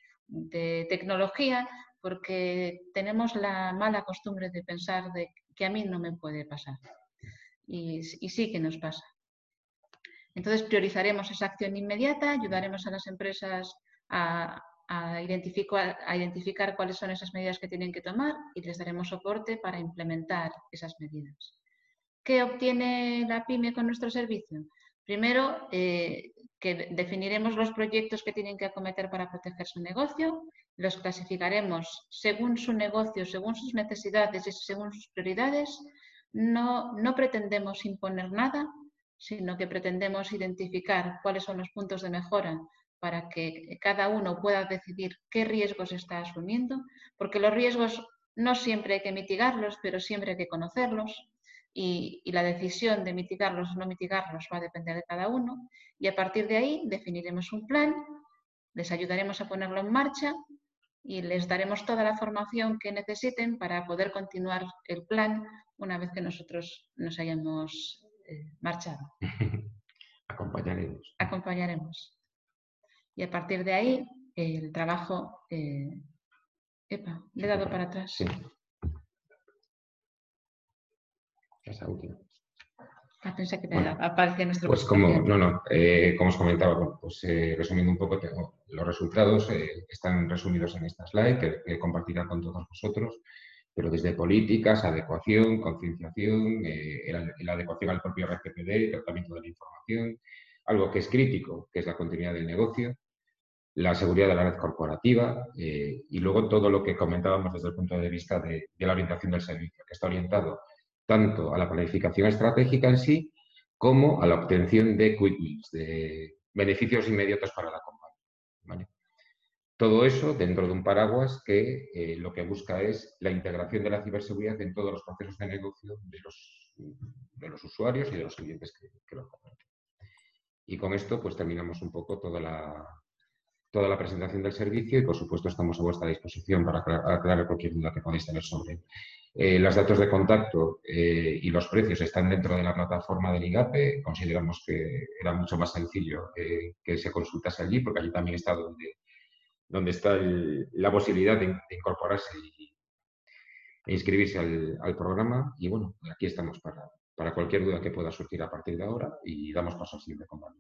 tecnología porque tenemos la mala costumbre de pensar de que a mí no me puede pasar. Y, sí que nos pasa. Entonces priorizaremos esa acción inmediata, ayudaremos a las empresas a, identificar, a, identificar, cuáles son esas medidas que tienen que tomar y les daremos soporte para implementar esas medidas. ¿Qué obtiene la pyme con nuestro servicio? Primero, eh, que definiremos los proyectos que tienen que acometer para proteger su negocio, los clasificaremos según su negocio, según sus necesidades y según sus prioridades. No, no pretendemos imponer nada, sino que pretendemos identificar cuáles son los puntos de mejora para que cada uno pueda decidir qué riesgos está asumiendo, porque los riesgos no siempre hay que mitigarlos, pero siempre hay que conocerlos y, la decisión de mitigarlos o no mitigarlos va a depender de cada uno y a partir de ahí definiremos un plan, les ayudaremos a ponerlo en marcha y les daremos toda la formación que necesiten para poder continuar el plan una vez que nosotros nos hayamos eh, marchado. <laughs> Acompañaremos. Acompañaremos. Y a partir de ahí, el trabajo... Eh, epa, le he dado para atrás. Sí. Esa última. Ah, pensé que aparece nuestro Pues como, no, no, eh, como os comentaba, pues eh, resumiendo un poco, tengo, los resultados están resumidos en esta slide que, que compartirá con todos vosotros pero desde políticas, adecuación, concienciación, eh, la, adecuación al propio RGPD, tratamiento de la información, algo que es crítico, que es la continuidad del negocio, la seguridad de la red corporativa eh, y luego todo lo que comentábamos desde el punto de vista de, la orientación del servicio, que está orientado tanto a la planificación estratégica en sí como a la obtención de quick wins, de beneficios inmediatos para la compañía. Todo eso dentro de un paraguas que eh, lo que busca es la integración de la ciberseguridad en todos los procesos de negocio de los, de los usuarios y de los clientes que, lo comparten. Y con esto pues terminamos un poco toda la, toda la presentación del servicio y por supuesto estamos a vuestra disposición para aclarar cualquier duda que podáis tener sobre. Eh, los datos de contacto eh, y los precios están dentro de la plataforma del IGAPE. Consideramos que era mucho más sencillo que se consultase allí porque allí también está donde donde está la posibilidad de, incorporarse e inscribirse al, programa. Y bueno, aquí estamos para, para cualquier duda que pueda surgir a partir de ahora y damos paso al siguiente combate.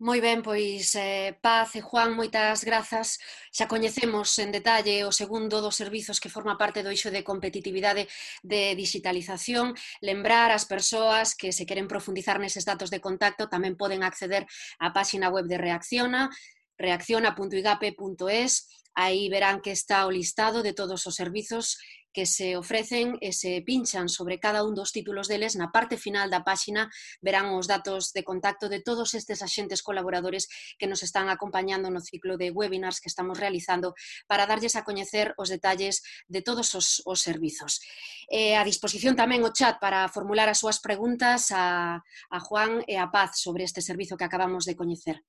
Moi ben, pois, eh, Paz e Juan, moitas grazas. Xa coñecemos en detalle o segundo dos servizos que forma parte do eixo de competitividade de digitalización. Lembrar as persoas que se queren profundizar neses datos de contacto tamén poden acceder á páxina web de Reacciona, reacciona.igape.es, aí verán que está o listado de todos os servizos que se ofrecen e se pinchan sobre cada un dos títulos deles, na parte final da páxina verán os datos de contacto de todos estes axentes colaboradores que nos están acompañando no ciclo de webinars que estamos realizando para darlles a coñecer os detalles de todos os, os servizos. Eh, a disposición tamén o chat para formular as súas preguntas a, a Juan e a Paz sobre este servizo que acabamos de coñecer.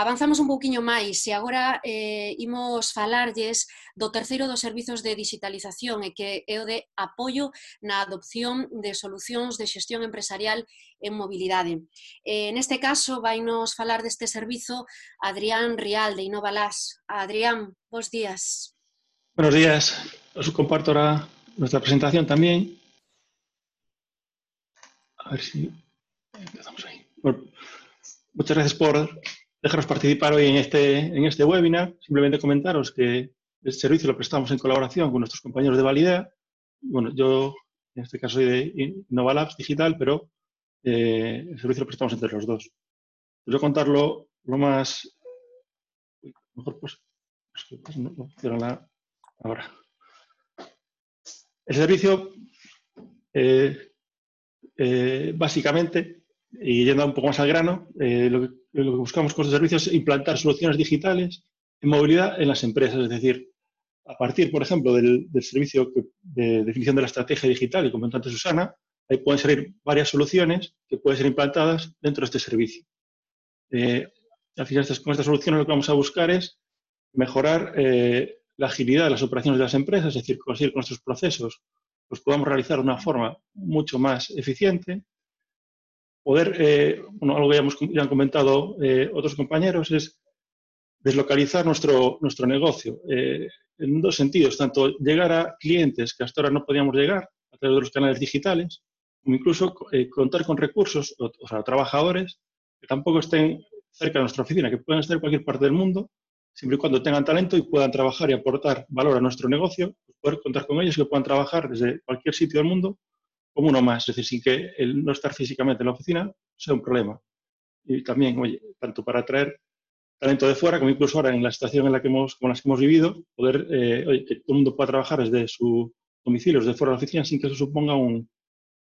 Avanzamos un pouquiño máis e agora eh, imos falarlles do terceiro dos servizos de digitalización e que é o de apoio na adopción de solucións de xestión empresarial en mobilidade. Eh, neste caso, vai nos falar deste servizo Adrián Rial, de Innovalas. Adrián, bons días. Buenos días. Os comparto ahora nuestra presentación también. A ver si empezamos ahí. Bueno, muchas gracias por dejaros participar hoy en este, en este webinar. Simplemente comentaros que el servicio lo prestamos en colaboración con nuestros compañeros de Validea. Bueno, yo en este caso soy de Innovalabs Digital, pero eh, el servicio lo prestamos entre los dos. Os voy a contarlo lo más... Mejor pues, pues no, la, ahora. El servicio, eh, eh, básicamente, y yendo un poco más al grano, lo que lo que buscamos con este servicio es implantar soluciones digitales en movilidad en las empresas, es decir, a partir, por ejemplo, del, servicio de definición de la estrategia digital y como antes Susana, ahí pueden salir varias soluciones que pueden ser implantadas dentro de este servicio. Eh, al final, con estas soluciones lo que vamos a buscar es mejorar eh, la agilidad de las operaciones de las empresas, es decir, conseguir que nuestros procesos los podamos realizar de una forma mucho más eficiente, poder, eh, bueno, algo que ya, hemos, han comentado eh, otros compañeros, es deslocalizar nuestro, nuestro negocio. Eh, en dos sentidos, tanto llegar a clientes que hasta ahora no podíamos llegar a través de los canales digitales, como incluso contar con recursos, o, sea, trabajadores que tampoco estén cerca de nuestra oficina, que puedan estar en cualquier parte del mundo, siempre y cuando tengan talento y puedan trabajar y aportar valor a nuestro negocio, pues poder contar con ellos que puedan trabajar desde cualquier sitio del mundo como uno más, es decir, sin que el no estar físicamente en la oficina sea un problema. Y también, oye, tanto para atraer talento de fuera, como incluso ahora en la situación en la que hemos, como las que hemos vivido, poder, eh, oye, que todo el mundo pueda trabajar desde su domicilio, desde fuera de la oficina, sin que eso suponga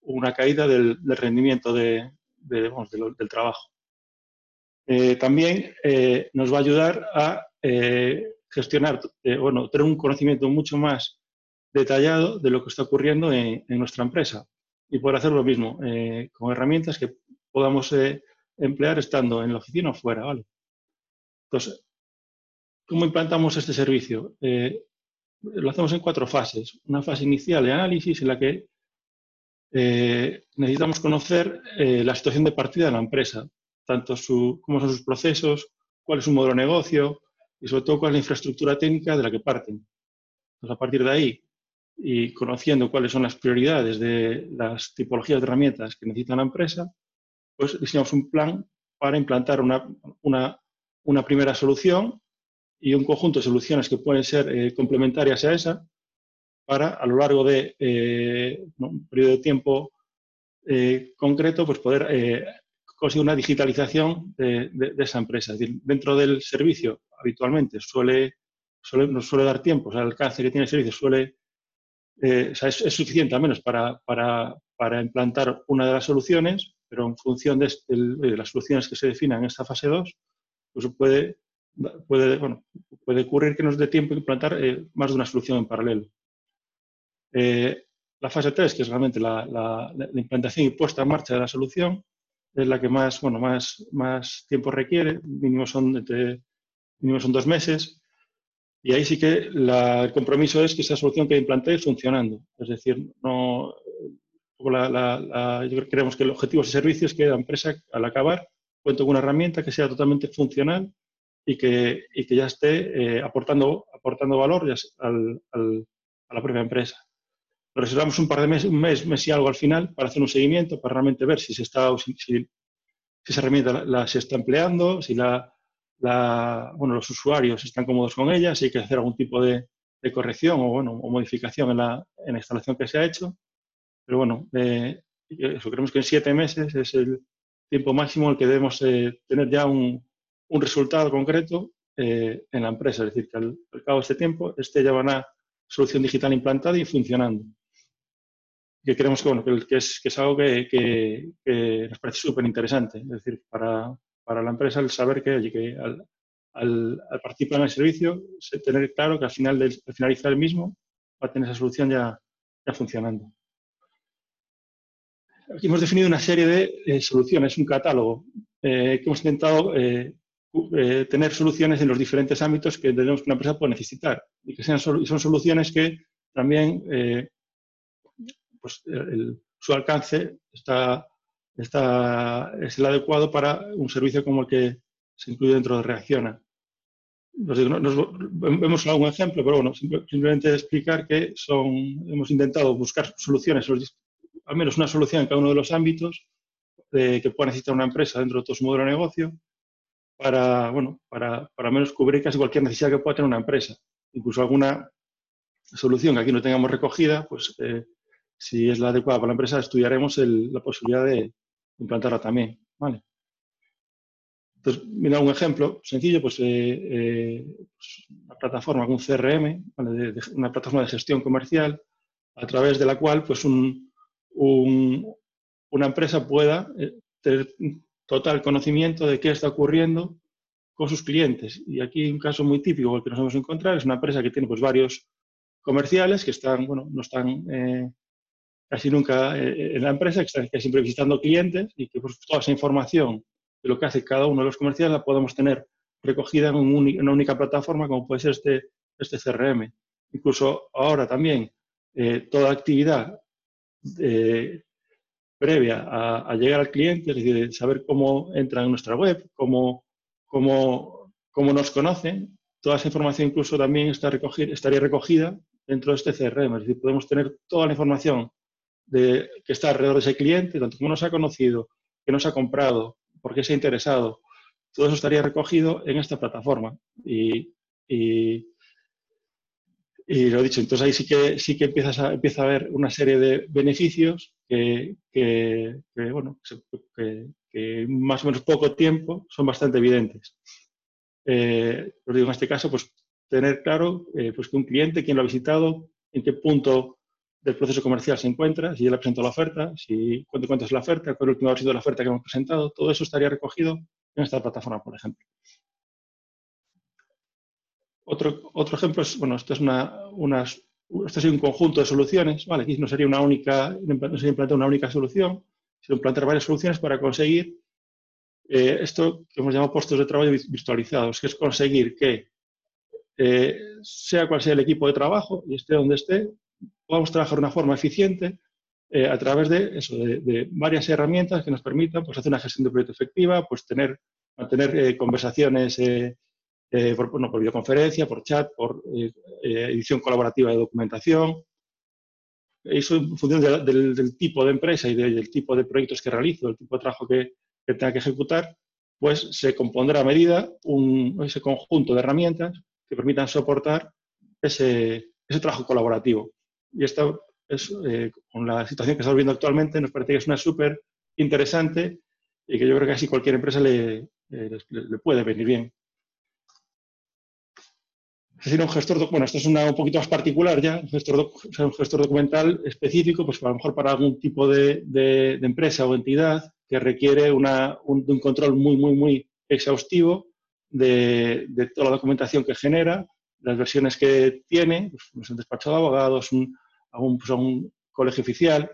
una caída del, rendimiento de, del trabajo. Eh, también eh, nos va a ayudar a gestionar, bueno, tener un conocimiento mucho más detallado de lo que está ocurriendo en, nuestra empresa y poder hacer lo mismo con herramientas que podamos emplear estando en la oficina o fuera, ¿vale? Entonces, ¿cómo implantamos este servicio? lo hacemos en cuatro fases. Una fase inicial de análisis en la que eh, necesitamos conocer eh, la situación de partida de la empresa, tanto su, cómo son sus procesos, cuál es su modelo de negocio y sobre todo cuál es la infraestructura técnica de la que parten. a partir de ahí, y conociendo cuáles son las prioridades de las tipologías de herramientas que necesita la empresa, pues diseñamos un plan para implantar una, una, una primera solución y un conjunto de soluciones que pueden ser eh, complementarias a esa para a lo largo de eh, un periodo de tiempo eh, concreto pues poder conseguir una digitalización de, esa empresa. dentro del servicio habitualmente suele, suele, nos suele dar tiempo, o sea, el alcance que tiene el servicio suele, es, suficiente al menos para, para, para, implantar una de las soluciones, pero en función de, de las soluciones que se definan en esta fase 2, pues puede puede, bueno, puede ocurrir que nos dé tiempo implantar eh, más de una solución en paralelo. Eh, la fase 3, que es realmente la, implantación y puesta en marcha de la solución, es la que más, bueno, más, más tiempo requiere, mínimo son, mínimo son dos meses, y ahí sí que el compromiso es que esa solución que implanté funcionando. Es decir, no, yo creemos que el objetivo de servicio es que la empresa, al acabar, cuente con una herramienta que sea totalmente funcional y que, y que ya esté eh, aportando, aportando valor al, al, a la propia empresa. reservamos un par de meses, un mes, mes y algo al final para hacer un seguimiento, para realmente ver si, se está, si, si, esa herramienta la, se está empleando, si la, la, bueno, los usuarios están cómodos con ella, si hay que hacer algún tipo de, de corrección o, bueno, o modificación en la, en la, instalación que se ha hecho. Pero bueno, eh, eso creemos que en siete meses es el tiempo máximo en el que debemos eh, tener ya un, un resultado concreto eh, en la empresa, es decir, que al, cabo de este tiempo esté ya una solución digital implantada y funcionando. Que creemos que, bueno, que, es, que es, algo que, que, nos parece súper interesante, es decir, para, para, la empresa el saber que, que al, al, participar en el servicio, tener claro que al, final del, al finalizar el mismo va a tener esa solución ya, ya funcionando. Aquí hemos definido una serie de eh, soluciones, un catálogo eh, que hemos intentado eh, tener soluciones en los diferentes ámbitos que tenemos que una empresa puede necesitar y que son soluciones que también pues, su alcance está, está, es el adecuado para un servicio como el que se incluye dentro de Reacciona. vemos algún ejemplo, pero bueno, simplemente explicar que son, hemos intentado buscar soluciones, al menos una solución en cada uno de los ámbitos eh, que pueda necesitar una empresa dentro de todo su modelo de negocio para, bueno, para, para menos cubrir casi cualquier necesidad que pueda tener una empresa. Incluso alguna solución que aquí no tengamos recogida, pues eh, si es la adecuada para la empresa, estudiaremos la posibilidad de implantarla también. ¿vale? Entonces, mira un ejemplo sencillo, pues, eh, eh, una plataforma, un CRM, una plataforma de gestión comercial, a través de la cual pues, un, un, una empresa pueda tener total conocimiento de qué está ocurriendo con sus clientes. Y aquí un caso muy típico el que nos vamos a encontrar es una empresa que tiene pues, varios comerciales que están, bueno, no están eh, casi nunca eh, en la empresa, que están siempre visitando clientes y que pues, toda esa información de lo que hace cada uno de los comerciales la podemos tener recogida en, una única plataforma como puede ser este, este CRM. Incluso ahora también eh, toda actividad previa a, llegar al cliente, es decir, saber cómo entran en nuestra web, cómo, cómo, cómo nos conocen, toda esa información incluso también está recogida, estaría recogida dentro de este CRM. Es decir, podemos tener toda la información de, que está alrededor de ese cliente, tanto como nos ha conocido, que nos ha comprado, por qué se ha interesado. Todo eso estaría recogido en esta plataforma. Y, y, y lo dicho, entonces ahí sí que, sí que empiezas a, empieza a haber una serie de beneficios que, que, bueno, que, más o menos poco tiempo son bastante evidentes. Eh, digo, en este caso, pues tener claro eh, pues que un cliente, quién lo ha visitado, en qué punto del proceso comercial se encuentra, si ya le ha presentado la oferta, si cuánto, cuánto es la oferta, cuál es el último sido la oferta que hemos presentado, todo eso estaría recogido en esta plataforma, por ejemplo. Otro, otro ejemplo es, bueno, esto es una, esto es un conjunto de soluciones, ¿vale? Aquí no sería una única, no sería implantar una única solución, sino implantar varias soluciones para conseguir eh, esto que hemos llamado puestos de trabajo virtualizados, que es conseguir que, eh, sea cual sea el equipo de trabajo y esté donde esté, podamos trabajar de una forma eficiente eh, a través de, varias herramientas que nos permitan pues, hacer una gestión de proyecto efectiva, pues tener, mantener conversaciones por, por, videoconferencia, por chat, por edición colaborativa de documentación. Eso en función del, tipo de empresa y del tipo de proyectos que realizo, del tipo de trabajo que, que tenga que ejecutar, pues se compondrá a medida un, ese conjunto de herramientas que permitan soportar ese, ese trabajo colaborativo. Y esto es, eh, con la situación que estamos viendo actualmente, nos parece que es una súper interesante y que yo creo que así cualquier empresa le, le puede venir bien. Es decir, un gestor, bueno, esto es un poquito más particular ya, un gestor, un gestor documental específico, pues a lo mejor para algún tipo de, de, empresa o entidad que requiere una, un, control muy, muy, muy exhaustivo de, de, toda la documentación que genera, las versiones que tiene, pues, un despacho de abogados, un, un, pues, un colegio oficial,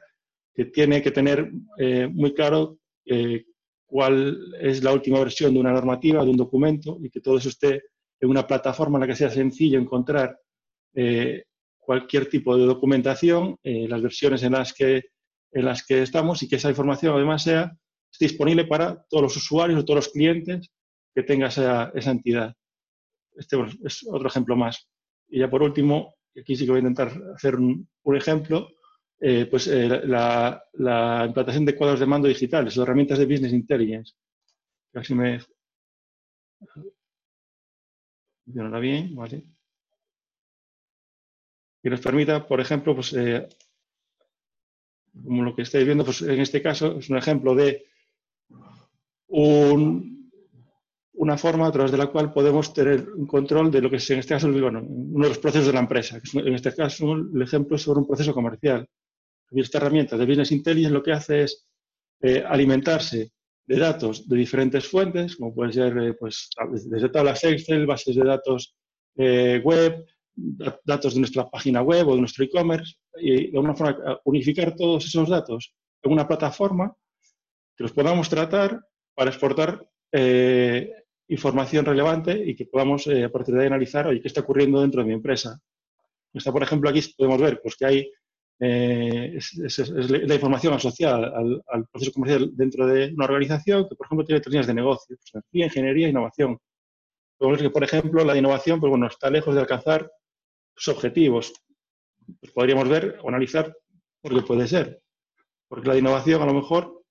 que tiene que tener eh, muy claro eh, cuál es la última versión de una normativa, de un documento, y que todo eso esté en una plataforma en la que sea sencillo encontrar eh, cualquier tipo de documentación, eh, las versiones en las, que, en las que estamos y que esa información además sea disponible para todos los usuarios o todos los clientes que tenga esa, esa entidad. Este es otro ejemplo más. Y ya por último, aquí sí que voy a intentar hacer un, ejemplo, eh, pues la, la, implantación de cuadros de mando digitales o herramientas de Business Intelligence. Casi me funcionará bien, ¿vale? Y nos permita, por ejemplo, pues, eh, como lo que estáis viendo, pues en este caso es un ejemplo de una forma a través de la cual podemos tener un control de lo que es en este caso uno de los procesos de la empresa. En este caso, el ejemplo es sobre un proceso comercial. Esta herramienta de Business Intelligence lo que hace es eh, alimentarse de datos de diferentes fuentes, como pueden ser eh, pues, desde tablas Excel, bases de datos eh, web, datos de nuestra página web o de nuestro e-commerce, y de alguna forma unificar todos esos datos en una plataforma que los podamos tratar para exportar información relevante y que podamos a partir de ahí analizar, oye, ¿qué está ocurriendo dentro de mi empresa? Está, por ejemplo, aquí podemos ver pues, que hay eh, es, la información asociada al, proceso comercial dentro de una organización que, por ejemplo, tiene tres líneas de negocio, pues, ingeniería e innovación. Podemos ver que, por ejemplo, la innovación pues, bueno, está lejos de alcanzar sus objetivos. Pues podríamos ver o analizar por qué puede ser. Porque la innovación a lo mejor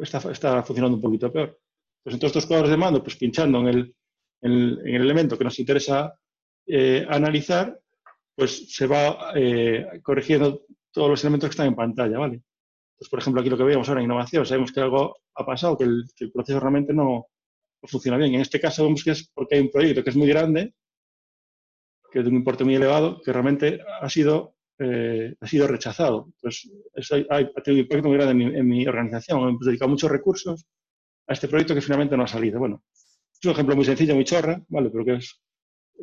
está, está funcionando un poquito peor. Pues en todos estos cuadros de mando, pues pinchando en el, en el, elemento que nos interesa eh, analizar, pues se va eh, corrigiendo todos los elementos que están en pantalla, ¿vale? Pues, por ejemplo, aquí lo que veíamos ahora en innovación, sabemos que algo ha pasado, que el, proceso realmente no, funciona bien. En este caso vemos que es porque hay un proyecto que es muy grande, que es de un importe muy elevado, que realmente ha sido, eh, ha sido rechazado. Pues ha, tenido un impacto muy grande en mi, organización. Hemos dedicado muchos recursos a este proyecto que finalmente no ha salido. Bueno, es un ejemplo muy sencillo, muy chorra, ¿vale? Pero que es,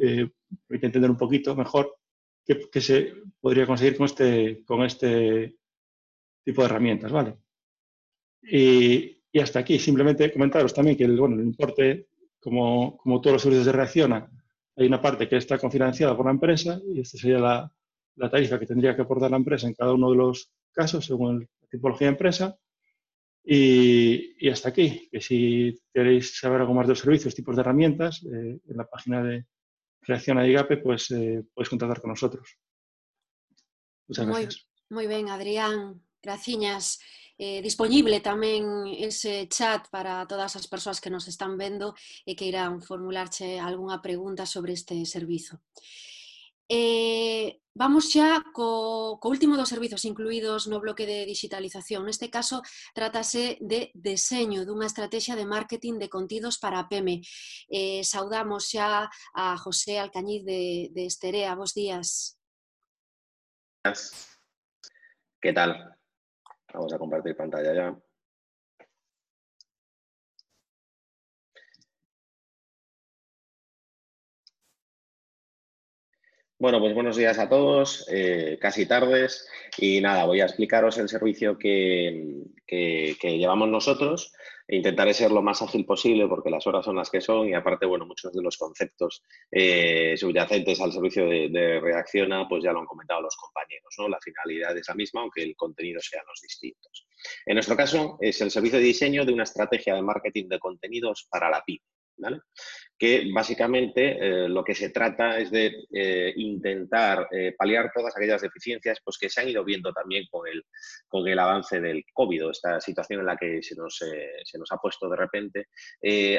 eh, entender un poquito mejor que, se podría conseguir con este, con este tipo de herramientas, ¿vale? Y, hasta aquí, simplemente comentaros también que el, bueno, el importe, como, como todos los servicios de reacciona, hay una parte que está cofinanciada por la empresa y esta sería la, la tarifa que tendría que aportar la empresa en cada uno de los casos según la tipología de empresa. Y, y, hasta aquí. Que si queréis saber algo más de los servicios, tipos de herramientas, eh, en la página de Reacción a IGAPE, pues eh, podéis contactar con nosotros. Muchas gracias. Muy, muy ben, Adrián. Graciñas. Eh, disponible tamén ese chat para todas as persoas que nos están vendo e que irán formularche algunha pregunta sobre este servizo. Eh, vamos xa co, co último dos servizos incluídos no bloque de digitalización. Neste caso, trátase de deseño dunha estrategia de marketing de contidos para PEME. Eh, saudamos xa a José Alcañiz de, de Esterea. Días. ¿Qué tal? Vamos a compartir pantalla ya. Bueno, pues buenos días a todos, eh, casi tardes. Y nada, voy a explicaros el servicio que, llevamos nosotros. Intentaré ser lo más ágil posible porque las horas son las que son y aparte, bueno, muchos de los conceptos eh, subyacentes al servicio de, de, Reacciona, pues ya lo han comentado los compañeros, ¿no? La finalidad es la misma, aunque el contenido sean los distintos. En nuestro caso, es el servicio de diseño de una estrategia de marketing de contenidos para la Que básicamente eh, lo que se trata es de eh, intentar eh, paliar todas aquellas deficiencias pues, que se han ido viendo también con el, con el avance del COVID, esta situación en la que se nos, se nos ha puesto de repente,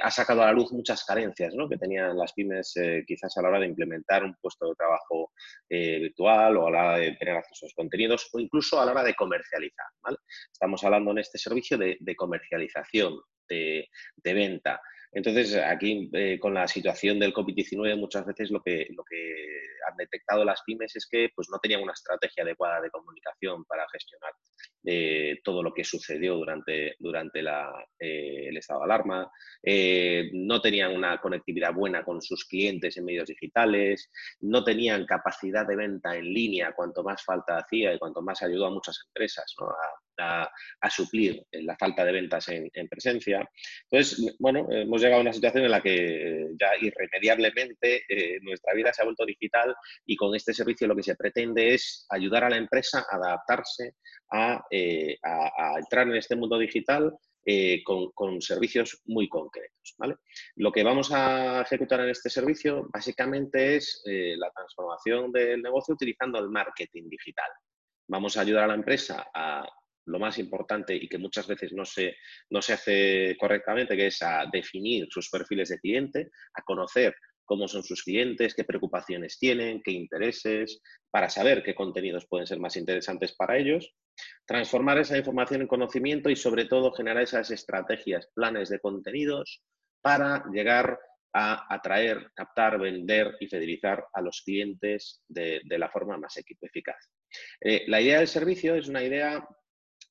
ha sacado a la luz muchas carencias ¿no? que tenían las pymes quizás a la hora de implementar un puesto de trabajo virtual o a la hora de tener acceso a sus contenidos o incluso a la hora de comercializar. Estamos hablando en este servicio de, comercialización, de venta. Entonces, aquí eh, con la situación del COVID-19 muchas veces lo que, lo que han detectado las pymes es que pues, no tenían una estrategia adecuada de comunicación para gestionar eh, todo lo que sucedió durante, durante eh, el estado de alarma, no tenían una conectividad buena con sus clientes en medios digitales, no tenían capacidad de venta en línea, cuanto más falta hacía y cuanto más ayudó a muchas empresas a, suplir la falta de ventas en, en presencia. Entonces, bueno, hemos llegado a una situación en la que ya irremediablemente eh, nuestra vida se ha vuelto digital y con este servicio lo que se pretende es ayudar a la empresa a adaptarse a, eh, entrar en este mundo digital eh, con, servicios muy concretos. Lo que vamos a ejecutar en este servicio básicamente es la transformación del negocio utilizando el marketing digital. Vamos a ayudar a la empresa a lo más importante y que muchas veces no se, no se hace correctamente, que es a definir sus perfiles de cliente, a conocer cómo son sus clientes, qué preocupaciones tienen, qué intereses, para saber qué contenidos pueden ser más interesantes para ellos, transformar esa información en conocimiento y sobre todo generar esas estrategias, planes de contenidos para llegar a atraer, captar, vender y fidelizar a los clientes de, la forma más eficaz. Eh, la idea del servicio es una idea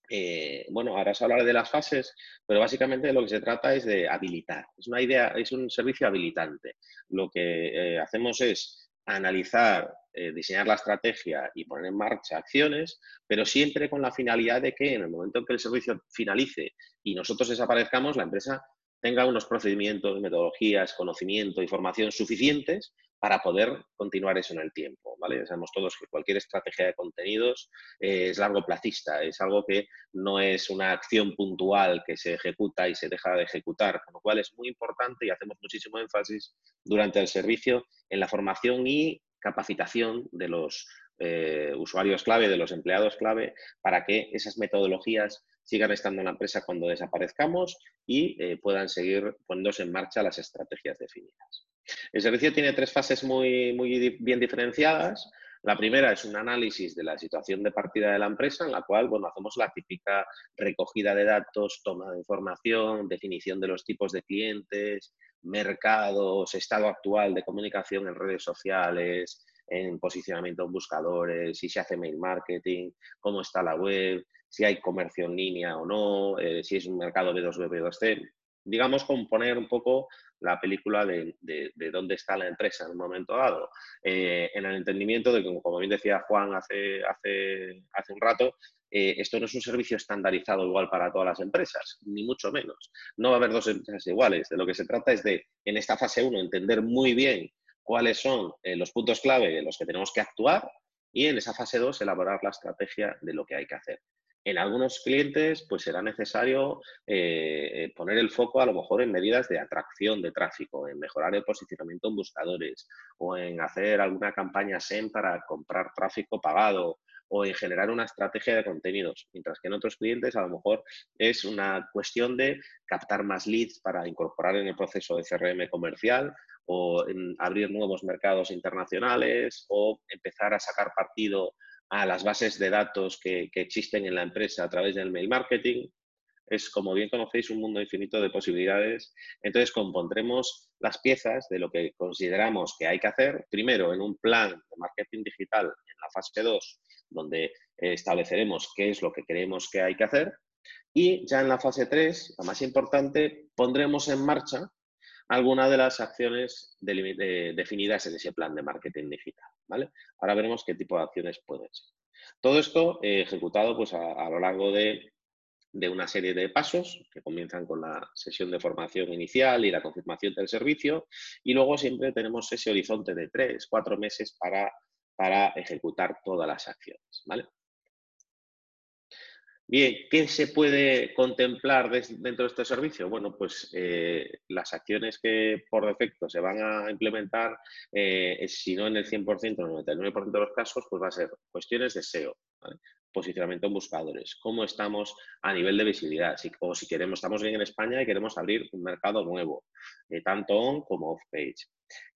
eh, bueno, ahora se hablará de las fases, pero básicamente lo que se trata es de habilitar. Es una idea, es un servicio habilitante. Lo que eh, hacemos es analizar, eh, diseñar la estrategia y poner en marcha acciones, pero siempre con la finalidad de que en el momento en que el servicio finalice y nosotros desaparezcamos, la empresa tenga unos procedimientos, metodologías, conocimiento, información suficientes para poder continuar eso en el tiempo. ¿vale? sabemos todos que cualquier estrategia de contenidos eh, es largo placista, es algo que no es una acción puntual que se ejecuta y se deja de ejecutar, con lo cual es muy importante y hacemos muchísimo énfasis durante el servicio en la formación y capacitación de los eh, usuarios clave, de los empleados clave, para que esas metodologías sigan estando en la empresa cuando desaparezcamos y eh, puedan seguir poniéndose en marcha las estrategias definidas. El servicio tiene tres fases muy, muy bien diferenciadas. La primera es un análisis de la situación de partida de la empresa, en la cual bueno, hacemos la típica recogida de datos, toma de información, definición de los tipos de clientes, mercados, estado actual de comunicación en redes sociales, en posicionamiento en buscadores, si se hace mail marketing, cómo está la web, si hay comercio en línea o no, eh, si es un mercado B2B, B2C. Digamos, componer un poco la película de, dónde está la empresa en un momento dado, eh, en el entendimiento de que, como bien decía Juan hace, hace, hace un rato, eh, esto no es un servicio estandarizado igual para todas las empresas, ni mucho menos. No va a haber dos empresas iguales. De lo que se trata es de, en esta fase 1, entender muy bien cuáles son los puntos clave en los que tenemos que actuar y en esa fase 2 elaborar la estrategia de lo que hay que hacer. En algunos clientes, pues será necesario eh, poner el foco a lo mejor en medidas de atracción de tráfico, en mejorar el posicionamiento en buscadores o en hacer alguna campaña SEM para comprar tráfico pagado o en generar una estrategia de contenidos, mientras que en otros clientes a lo mejor es una cuestión de captar más leads para incorporar en el proceso de CRM comercial o en abrir nuevos mercados internacionales o empezar a sacar partido a las bases de datos que, existen en la empresa a través del mail marketing. Es, como bien conocéis, un mundo infinito de posibilidades. Entonces, compondremos las piezas de lo que consideramos que hay que hacer, primero en un plan de marketing digital en la fase 2, donde estableceremos qué es lo que creemos que hay que hacer, y ya en la fase 3, la más importante, pondremos en marcha algunas de las acciones definidas en ese plan de marketing digital. Ahora veremos qué tipo de acciones pueden ser. Todo esto eh, ejecutado pues, a, lo largo de, una serie de pasos que comienzan con la sesión de formación inicial y la confirmación del servicio y luego siempre tenemos ese horizonte de tres, cuatro meses para, para ejecutar todas las acciones. ¿vale? Bien, ¿qué se puede contemplar dentro de este servicio? Bueno, pues eh, las acciones que por defecto se van a implementar, eh, si no en el 100%, en el 99% de los casos, pues va a ser cuestiones de SEO, posicionamiento en buscadores, cómo estamos a nivel de visibilidad, si, o si queremos, estamos bien en España y queremos abrir un mercado nuevo, eh, tanto on como off page.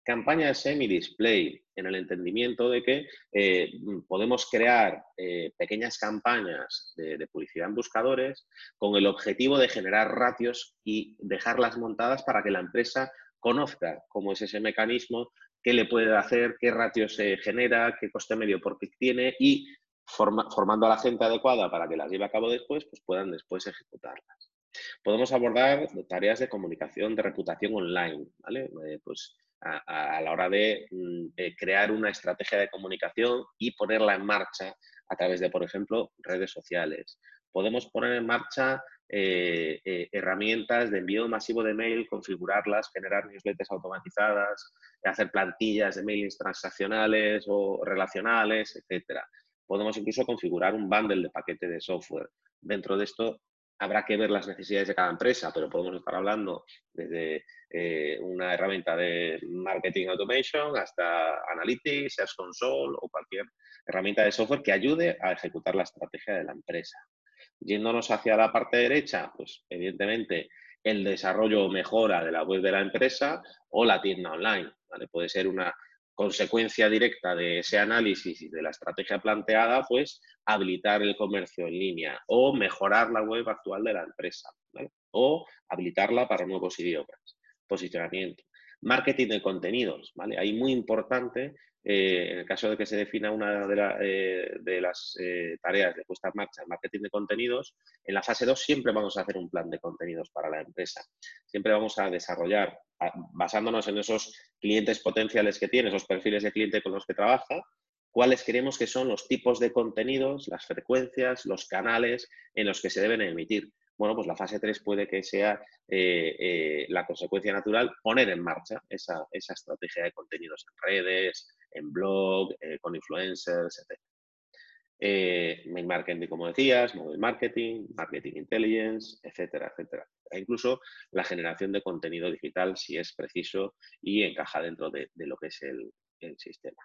Campaña semi-display, en el entendimiento de que eh, podemos crear eh, pequeñas campañas de, publicidad en buscadores con el objetivo de generar ratios y dejarlas montadas para que la empresa conozca cómo es ese mecanismo, qué le puede hacer, qué ratios se genera, qué coste medio por clic tiene y formando a la gente adecuada para que las lleve a cabo después, pues puedan después ejecutarlas. Podemos abordar tareas de comunicación de reputación online, ¿vale? Eh, pues a, la hora de mm, crear una estrategia de comunicación y ponerla en marcha a través de, por ejemplo, redes sociales. Podemos poner en marcha eh, eh, herramientas de envío masivo de mail, configurarlas, generar newsletters automatizadas, hacer plantillas de mailings transaccionales o relacionales, etcétera. Podemos incluso configurar un bundle de paquete de software. Dentro de esto habrá que ver las necesidades de cada empresa, pero podemos estar hablando desde eh, una herramienta de marketing automation hasta Analytics, Search Console o cualquier herramienta de software que ayude a ejecutar la estrategia de la empresa. Yéndonos hacia la parte derecha, pues evidentemente el desarrollo o mejora de la web de la empresa o la tienda online. Puede ser una consecuencia directa de ese análisis y de la estrategia planteada, pues habilitar el comercio en línea o mejorar la web actual de la empresa o habilitarla para nuevos idiomas. Posicionamiento. Marketing de contenidos, ¿vale? Ahí muy importante eh, en el caso de que se defina una de, eh, las eh, tareas de puesta en marcha en marketing de contenidos, en la fase 2 siempre vamos a hacer un plan de contenidos para la empresa. Siempre vamos a desarrollar, basándonos en esos clientes potenciales que tiene, esos perfiles de cliente con los que trabaja, cuáles creemos que son los tipos de contenidos, las frecuencias, los canales en los que se deben emitir bueno, pues la fase 3 puede que sea eh, eh, la consecuencia natural poner en marcha esa, estrategia de contenidos en redes, en blog, eh, con influencers, etc. mail marketing, como decías, mobile marketing, marketing intelligence, etcétera, etcétera. E incluso la generación de contenido digital si es preciso y encaja dentro de, lo que es el, sistema.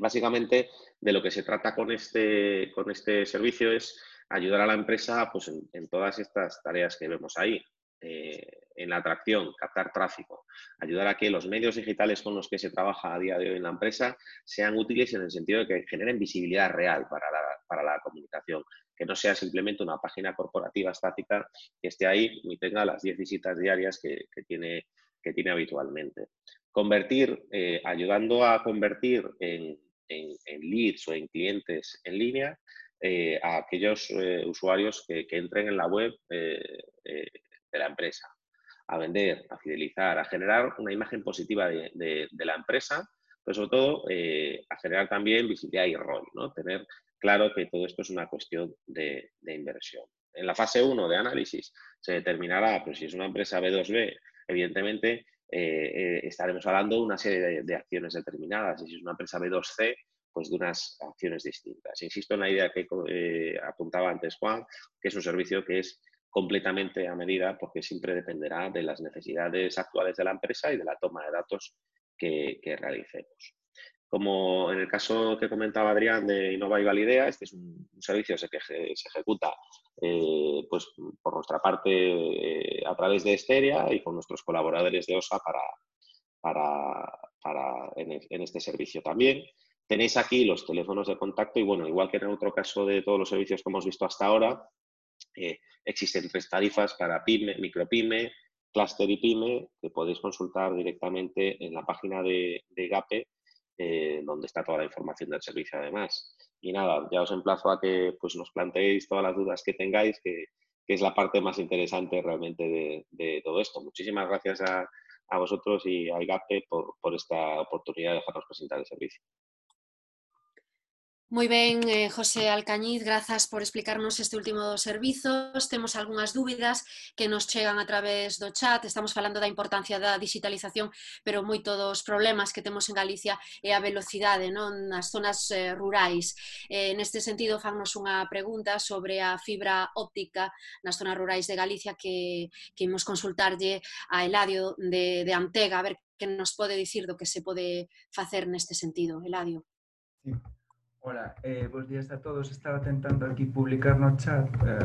básicamente de lo que se trata con este, con este servicio es ayudar a la empresa pues, en, todas estas tareas que vemos ahí. Eh, en la atracción, captar tráfico, ayudar a que los medios digitales con los que se trabaja a día de hoy en la empresa sean útiles en el sentido de que generen visibilidad real para la, comunicación, que no sea simplemente una página corporativa estática que esté ahí y tenga las 10 visitas diarias que, tiene, que tiene habitualmente. Convertir, eh, ayudando a convertir en, en leads o en clientes en línea, eh, a aquellos eh, usuarios que, entren en la web eh, de la empresa, a vender, a fidelizar, a generar una imagen positiva de, la empresa, pero sobre todo a generar también visibilidad y rol, ¿no? tener claro que todo esto es una cuestión de, inversión. En la fase 1 de análisis se determinará, pues si es una empresa B2B, evidentemente estaremos hablando de una serie de, acciones determinadas. Y si es una empresa B2C, pues de unas acciones distintas. Insisto en la idea que eh, apuntaba antes Juan, que es un servicio que es completamente a medida porque siempre dependerá de las necesidades actuales de la empresa y de la toma de datos que, realicemos. Como en el caso que comentaba Adrián de Innova y Validea, este es un, servicio que se, ejecuta eh, pues, por nuestra parte eh, a través de Esteria y con nuestros colaboradores de OSA para, para, en, este servicio también. Tenéis aquí los teléfonos de contacto y bueno, igual que en el otro caso de todos los servicios que hemos visto hasta ahora, eh, existen tres tarifas para pyme, micropyme, cluster y pyme, que podéis consultar directamente en la página de, GAPE, eh, donde está toda la información del servicio además. Y nada, ya os emplazo a que pues, nos planteéis todas las dudas que tengáis, que, es la parte más interesante realmente de, todo esto. Muchísimas gracias a, vosotros y a GAPE por, por esta oportunidad de dejarnos presentar el servicio. Moi ben, eh, José Alcañiz, grazas por explicarnos este último dos servizos. Temos algunhas dúbidas que nos chegan a través do chat. Estamos falando da importancia da digitalización, pero moito dos problemas que temos en Galicia é a velocidade non nas zonas eh, rurais. Eh, neste sentido, fannos unha pregunta sobre a fibra óptica nas zonas rurais de Galicia que, que imos consultarlle a Eladio de, de Antega, a ver que nos pode dicir do que se pode facer neste sentido. Eladio. Sí. Ola, eh, bons días a todos. Estaba tentando aquí publicar no chat, eh,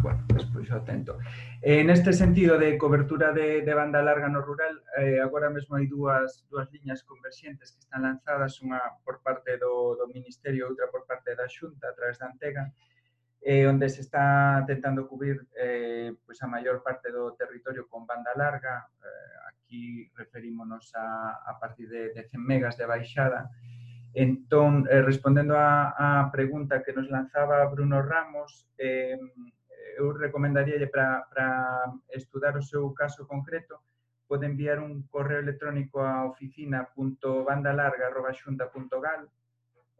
bueno, despois atento. tento. Eh, neste sentido de cobertura de, de banda larga no rural, eh, agora mesmo hai dúas, dúas liñas converxentes que están lanzadas, unha por parte do, do Ministerio e outra por parte da Xunta, a través da Antega, eh, onde se está tentando cubrir eh, pois a maior parte do territorio con banda larga, eh, aquí referímonos a, a partir de, de 100 megas de baixada, eh, Entón, eh, respondendo á, á pregunta que nos lanzaba Bruno Ramos, eh, eu recomendaríalle para, para estudar o seu caso concreto pode enviar un correo electrónico a oficina.bandalarga.xunta.gal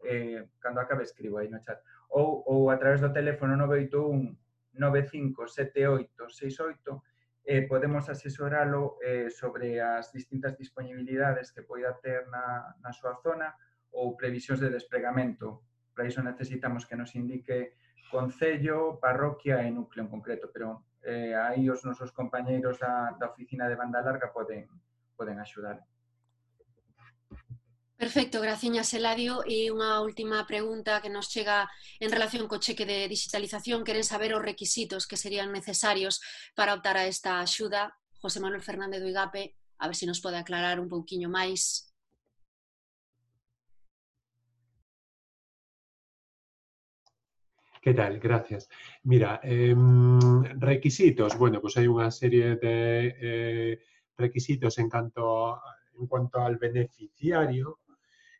eh, cando acabe escribo aí no chat ou, ou a través do teléfono 981 957868 eh, podemos asesoralo eh, sobre as distintas disponibilidades que poida ter na, na súa zona ou previsións de despregamento. Para iso necesitamos que nos indique Concello, parroquia e núcleo en concreto, pero eh, aí os nosos compañeiros da, da oficina de banda larga poden, poden axudar. Perfecto, graciñas Eladio. E unha última pregunta que nos chega en relación co cheque de digitalización. Queren saber os requisitos que serían necesarios para optar a esta axuda. José Manuel Fernández do IGAPE, a ver se si nos pode aclarar un pouquiño máis. ¿Qué tal? Gracias. Mira, eh, requisitos. Bueno, pues hay una serie de eh, requisitos en cuanto, en cuanto al beneficiario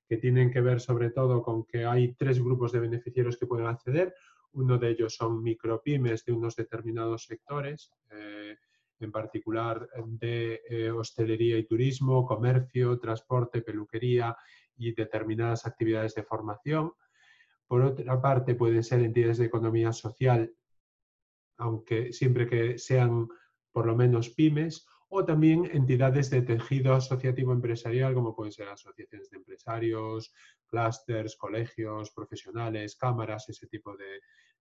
que tienen que ver sobre todo con que hay tres grupos de beneficiarios que pueden acceder. Uno de ellos son micropymes de unos determinados sectores, eh, en particular de eh, hostelería y turismo, comercio, transporte, peluquería y determinadas actividades de formación. Por otra parte, pueden ser entidades de economía social, aunque siempre que sean por lo menos pymes, o también entidades de tejido asociativo empresarial, como pueden ser asociaciones de empresarios, clústeres, colegios, profesionales, cámaras, ese tipo de,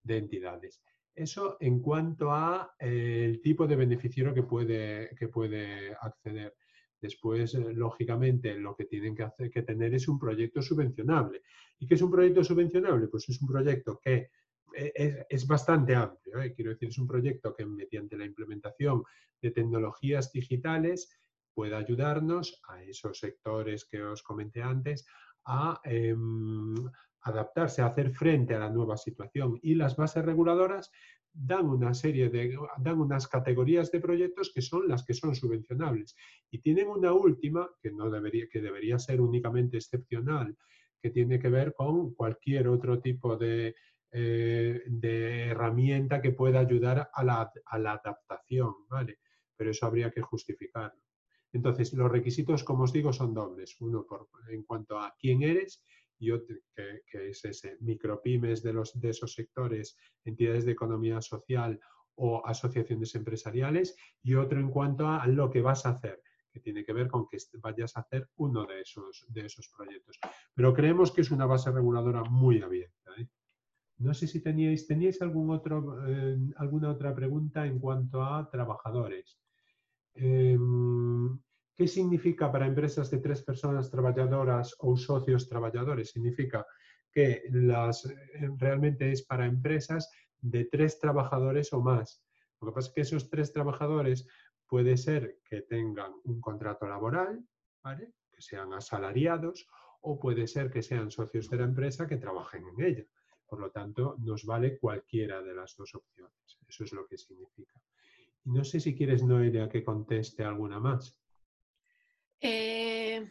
entidades. Eso en cuanto a eh, el tipo de beneficiario que puede, que puede acceder. Después, eh, lógicamente, lo que tienen que, hacer, que tener es un proyecto subvencionable. ¿Y qué es un proyecto subvencionable? Pues es un proyecto que eh, es, bastante amplio. ¿eh? Quiero decir, es un proyecto que mediante la implementación de tecnologías digitales puede ayudarnos a esos sectores que os comenté antes a em, adaptarse, a hacer frente a la nueva situación. Y las bases reguladoras dan una serie de, dan unas categorías de proyectos que son las que son subvencionables. Y tienen una última, que, no debería, que debería ser únicamente excepcional, que tiene que ver con cualquier otro tipo de, eh, de herramienta que pueda ayudar a la, a la adaptación, ¿vale? Pero eso habría que justificarlo. Entonces, los requisitos, como os digo, son dobles. Uno por, en cuanto a quién eres y otro que, es ese, micropymes de, los, de esos sectores, entidades de economía social o asociaciones empresariales, y otro en cuanto a lo que vas a hacer, que tiene que ver con que vayas a hacer uno de esos, de esos proyectos. Pero creemos que es una base reguladora muy abierta. ¿eh? No sé si teníais, ¿teníais algún otro, eh, alguna otra pregunta en cuanto a trabajadores. Em, ¿Qué significa para empresas de tres personas trabajadoras o socios trabajadores? Significa que eh, realmente es para empresas de tres trabajadores o más. Lo que pasa es que esos tres trabajadores puede ser que tengan un contrato laboral, que sean asalariados, o puede ser que sean socios de la empresa que trabajen en ella. Por lo tanto, nos vale cualquiera de las dos opciones. Eso es lo que significa. Y no sé si quieres, Noelia, que conteste alguna más. Eh,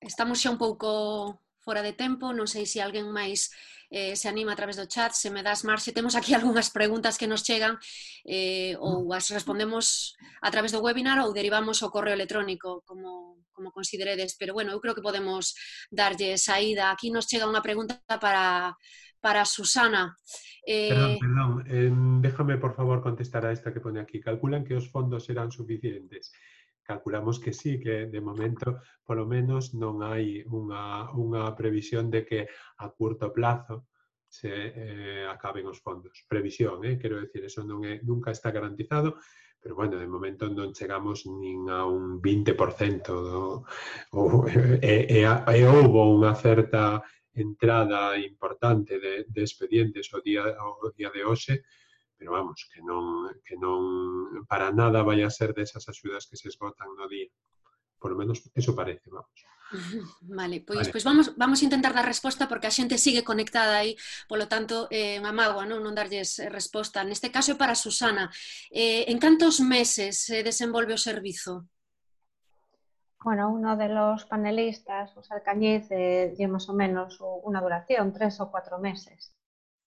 estamos xa un pouco fora de tempo, non sei se alguén máis eh, se anima a través do chat, se me das marxe, temos aquí <laughs> algunhas preguntas que nos chegan eh, ou mm. as respondemos a través do webinar ou derivamos o correo electrónico, como, como consideredes, pero bueno, eu creo que podemos darlle saída. Aquí nos chega unha pregunta para, para Susana. Eh... Perdón, perdón, eh, déjame por favor contestar a esta que pone aquí. Calculan que os fondos serán suficientes calculamos que sí, que de momento polo menos non hai unha, unha previsión de que a curto plazo se eh, acaben os fondos. Previsión, eh? quero decir, eso non é, nunca está garantizado, pero bueno, de momento non chegamos nin a un 20% do, ou, e, e, e houve unha certa entrada importante de, de expedientes o día, o día de hoxe, pero vamos, que non, que non para nada vai a ser desas axudas que se esgotan no día. Por lo menos eso parece, vamos. <laughs> Vale, pois, vale. pois vamos, vamos intentar dar resposta porque a xente sigue conectada aí, polo tanto, é eh, unha mágoa non, non darlles eh, resposta. Neste caso é para Susana. Eh, en cantos meses se desenvolve o servizo? Bueno, uno de los panelistas, José Alcañiz, eh, dio más o menos una duración, tres o cuatro meses.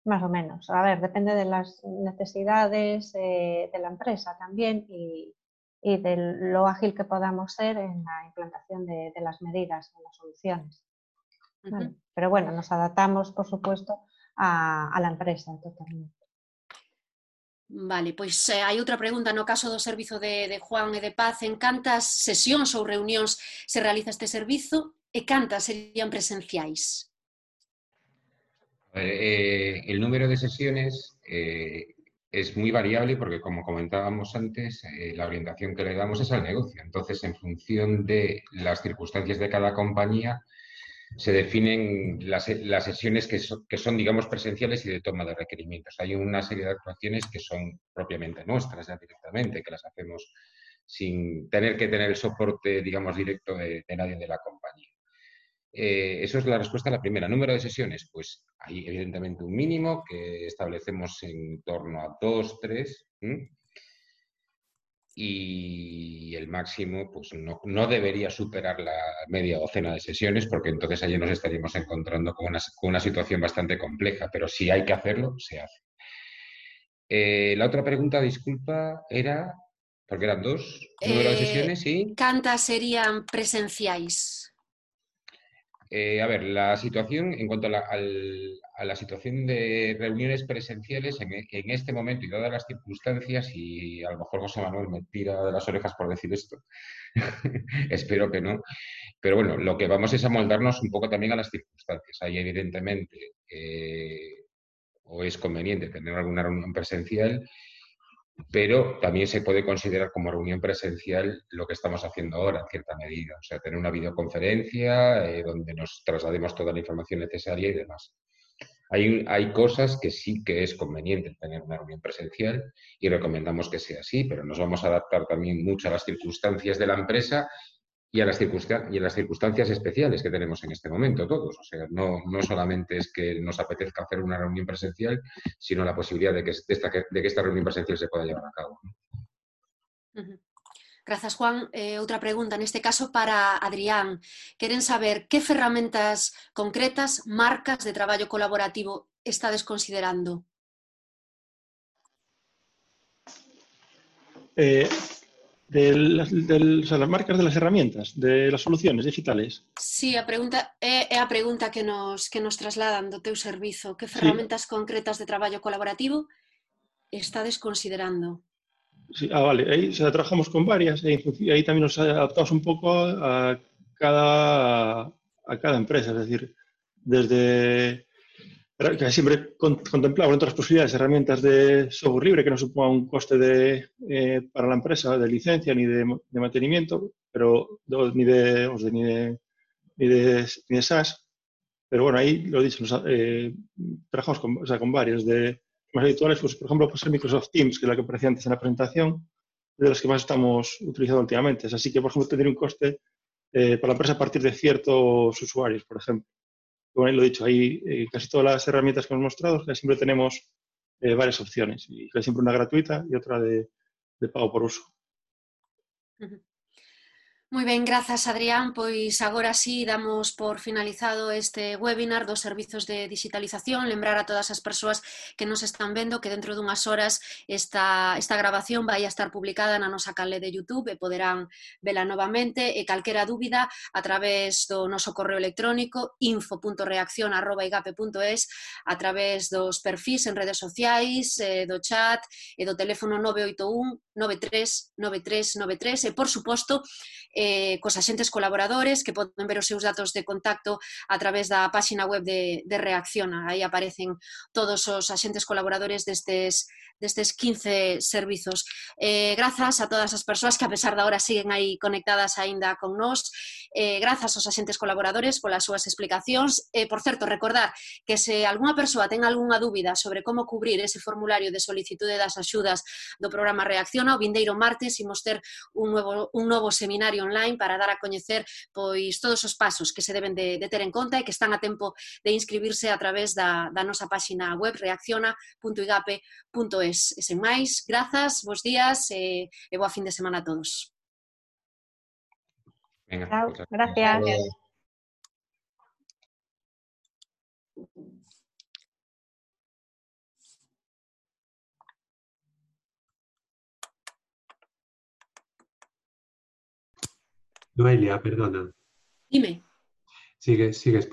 Más o menos. A ver, depende de las necesidades eh, de la empresa también y, de lo ágil que podamos ser en la implantación de, las medidas, de las soluciones. pero bueno, nos adaptamos, por supuesto, a, la empresa totalmente. Vale, pues hay eh, otra pregunta no caso del servicio de, Juan e de Paz en cantas sesiones o reuniones se realiza este servicio e cantas serían presenciales? Eh, el número de sesiones eh, es muy variable porque, como comentábamos antes, eh, la orientación que le damos es al negocio. Entonces, en función de las circunstancias de cada compañía, se definen las, sesiones que son, digamos, presenciales y de toma de requerimientos. Hay una serie de actuaciones que son propiamente nuestras, ya directamente, que las hacemos sin tener que tener el soporte, digamos, directo de nadie de la compañía. Eh, eso es la respuesta a la primera. Número de sesiones, pues hay evidentemente un mínimo que establecemos en torno a dos, tres. Y el máximo, pues no, debería superar la media docena de sesiones, porque entonces allí nos estaríamos encontrando con una, situación bastante compleja. Pero si hay que hacerlo, se hace. Eh, la otra pregunta, disculpa, era, porque eran dos, número de eh, sesiones y... ¿Cantas serían presenciales? Eh, a ver, la situación, en cuanto a la, situación de reuniones presenciales, en, este momento y dadas las circunstancias, y a lo mejor José Manuel me tira de las orejas por decir esto, <laughs> espero que no, pero bueno, lo que vamos es a moldarnos un poco también a las circunstancias. Ahí, evidentemente, eh, o es conveniente tener alguna reunión presencial pero también se puede considerar como reunión presencial lo que estamos haciendo ahora, en cierta medida. O sea, tener una videoconferencia eh, donde nos traslademos toda la información necesaria y demás. Hay, hay cosas que sí que es conveniente tener una reunión presencial y recomendamos que sea así, pero nos vamos a adaptar también mucho a las circunstancias de la empresa y a, las circunstancias, y a las circunstancias especiales que tenemos en este momento todos. O sea, no, no solamente es que nos apetezca hacer una reunión presencial, sino la posibilidad de que esta, de que esta reunión presencial se pueda llevar a cabo. Gracias, Juan. Eh, otra pregunta, en este caso para Adrián. Quieren saber qué herramientas concretas, marcas de trabajo colaborativo está desconsiderando. Eh, de las, las marcas de las herramientas, de las soluciones digitales. Sí, a pregunta é, é a pregunta que nos que nos trasladan do teu servizo. Que ferramentas sí. concretas de traballo colaborativo estades considerando? Sí, ah, vale, aí xa trabajamos con varias e aí tamén nos adaptamos un pouco a cada a cada empresa, es decir, desde que siempre contemplamos otras posibilidades, herramientas de software libre que no suponga un coste de, eh, para la empresa de licencia ni de, mantenimiento, pero ni, de, ni, de, ni, de, ni de SaaS. Pero bueno, ahí lo he dicho, eh, trabajamos con, o sea, con varios de más habituales, pues, por ejemplo, pues el Microsoft Teams, que es la que aparecía antes en la presentación, de las que más estamos utilizando últimamente. Así que, por ejemplo, tendría un coste eh, para la empresa a partir de ciertos usuarios, por ejemplo lo he dicho, hay eh, casi todas las herramientas que hemos mostrado, siempre tenemos eh, varias opciones, y hay siempre una gratuita y otra de, pago por uso. Moi ben, grazas Adrián, pois agora sí damos por finalizado este webinar dos servizos de digitalización. Lembrar a todas as persoas que nos están vendo que dentro dunhas horas esta, esta grabación vai a estar publicada na nosa canle de Youtube e poderán vela novamente e calquera dúbida a través do noso correo electrónico info.reaccion.igape.es a través dos perfis en redes sociais, eh, do chat eh, e do teléfono 981 93 93 93 e, por suposto, eh, cos axentes colaboradores que poden ver os seus datos de contacto a través da páxina web de, de Reacciona. Aí aparecen todos os axentes colaboradores destes, destes 15 servizos. Eh, grazas a todas as persoas que a pesar da hora siguen aí conectadas aínda con nós. Eh, grazas aos axentes colaboradores polas súas explicacións. Eh, por certo, recordar que se algunha persoa ten algunha dúbida sobre como cubrir ese formulario de solicitude das axudas do programa Reacciona, o vindeiro martes imos ter un novo, un novo seminario online para dar a coñecer pois todos os pasos que se deben de, de ter en conta e que están a tempo de inscribirse a través da, da nosa páxina web reacciona.igape.es. E sen máis, grazas, bons días e, e boa fin de semana a todos. Venga, Chao, gracias. gracias. Noelia, perdona. Dime. Sigue, sigues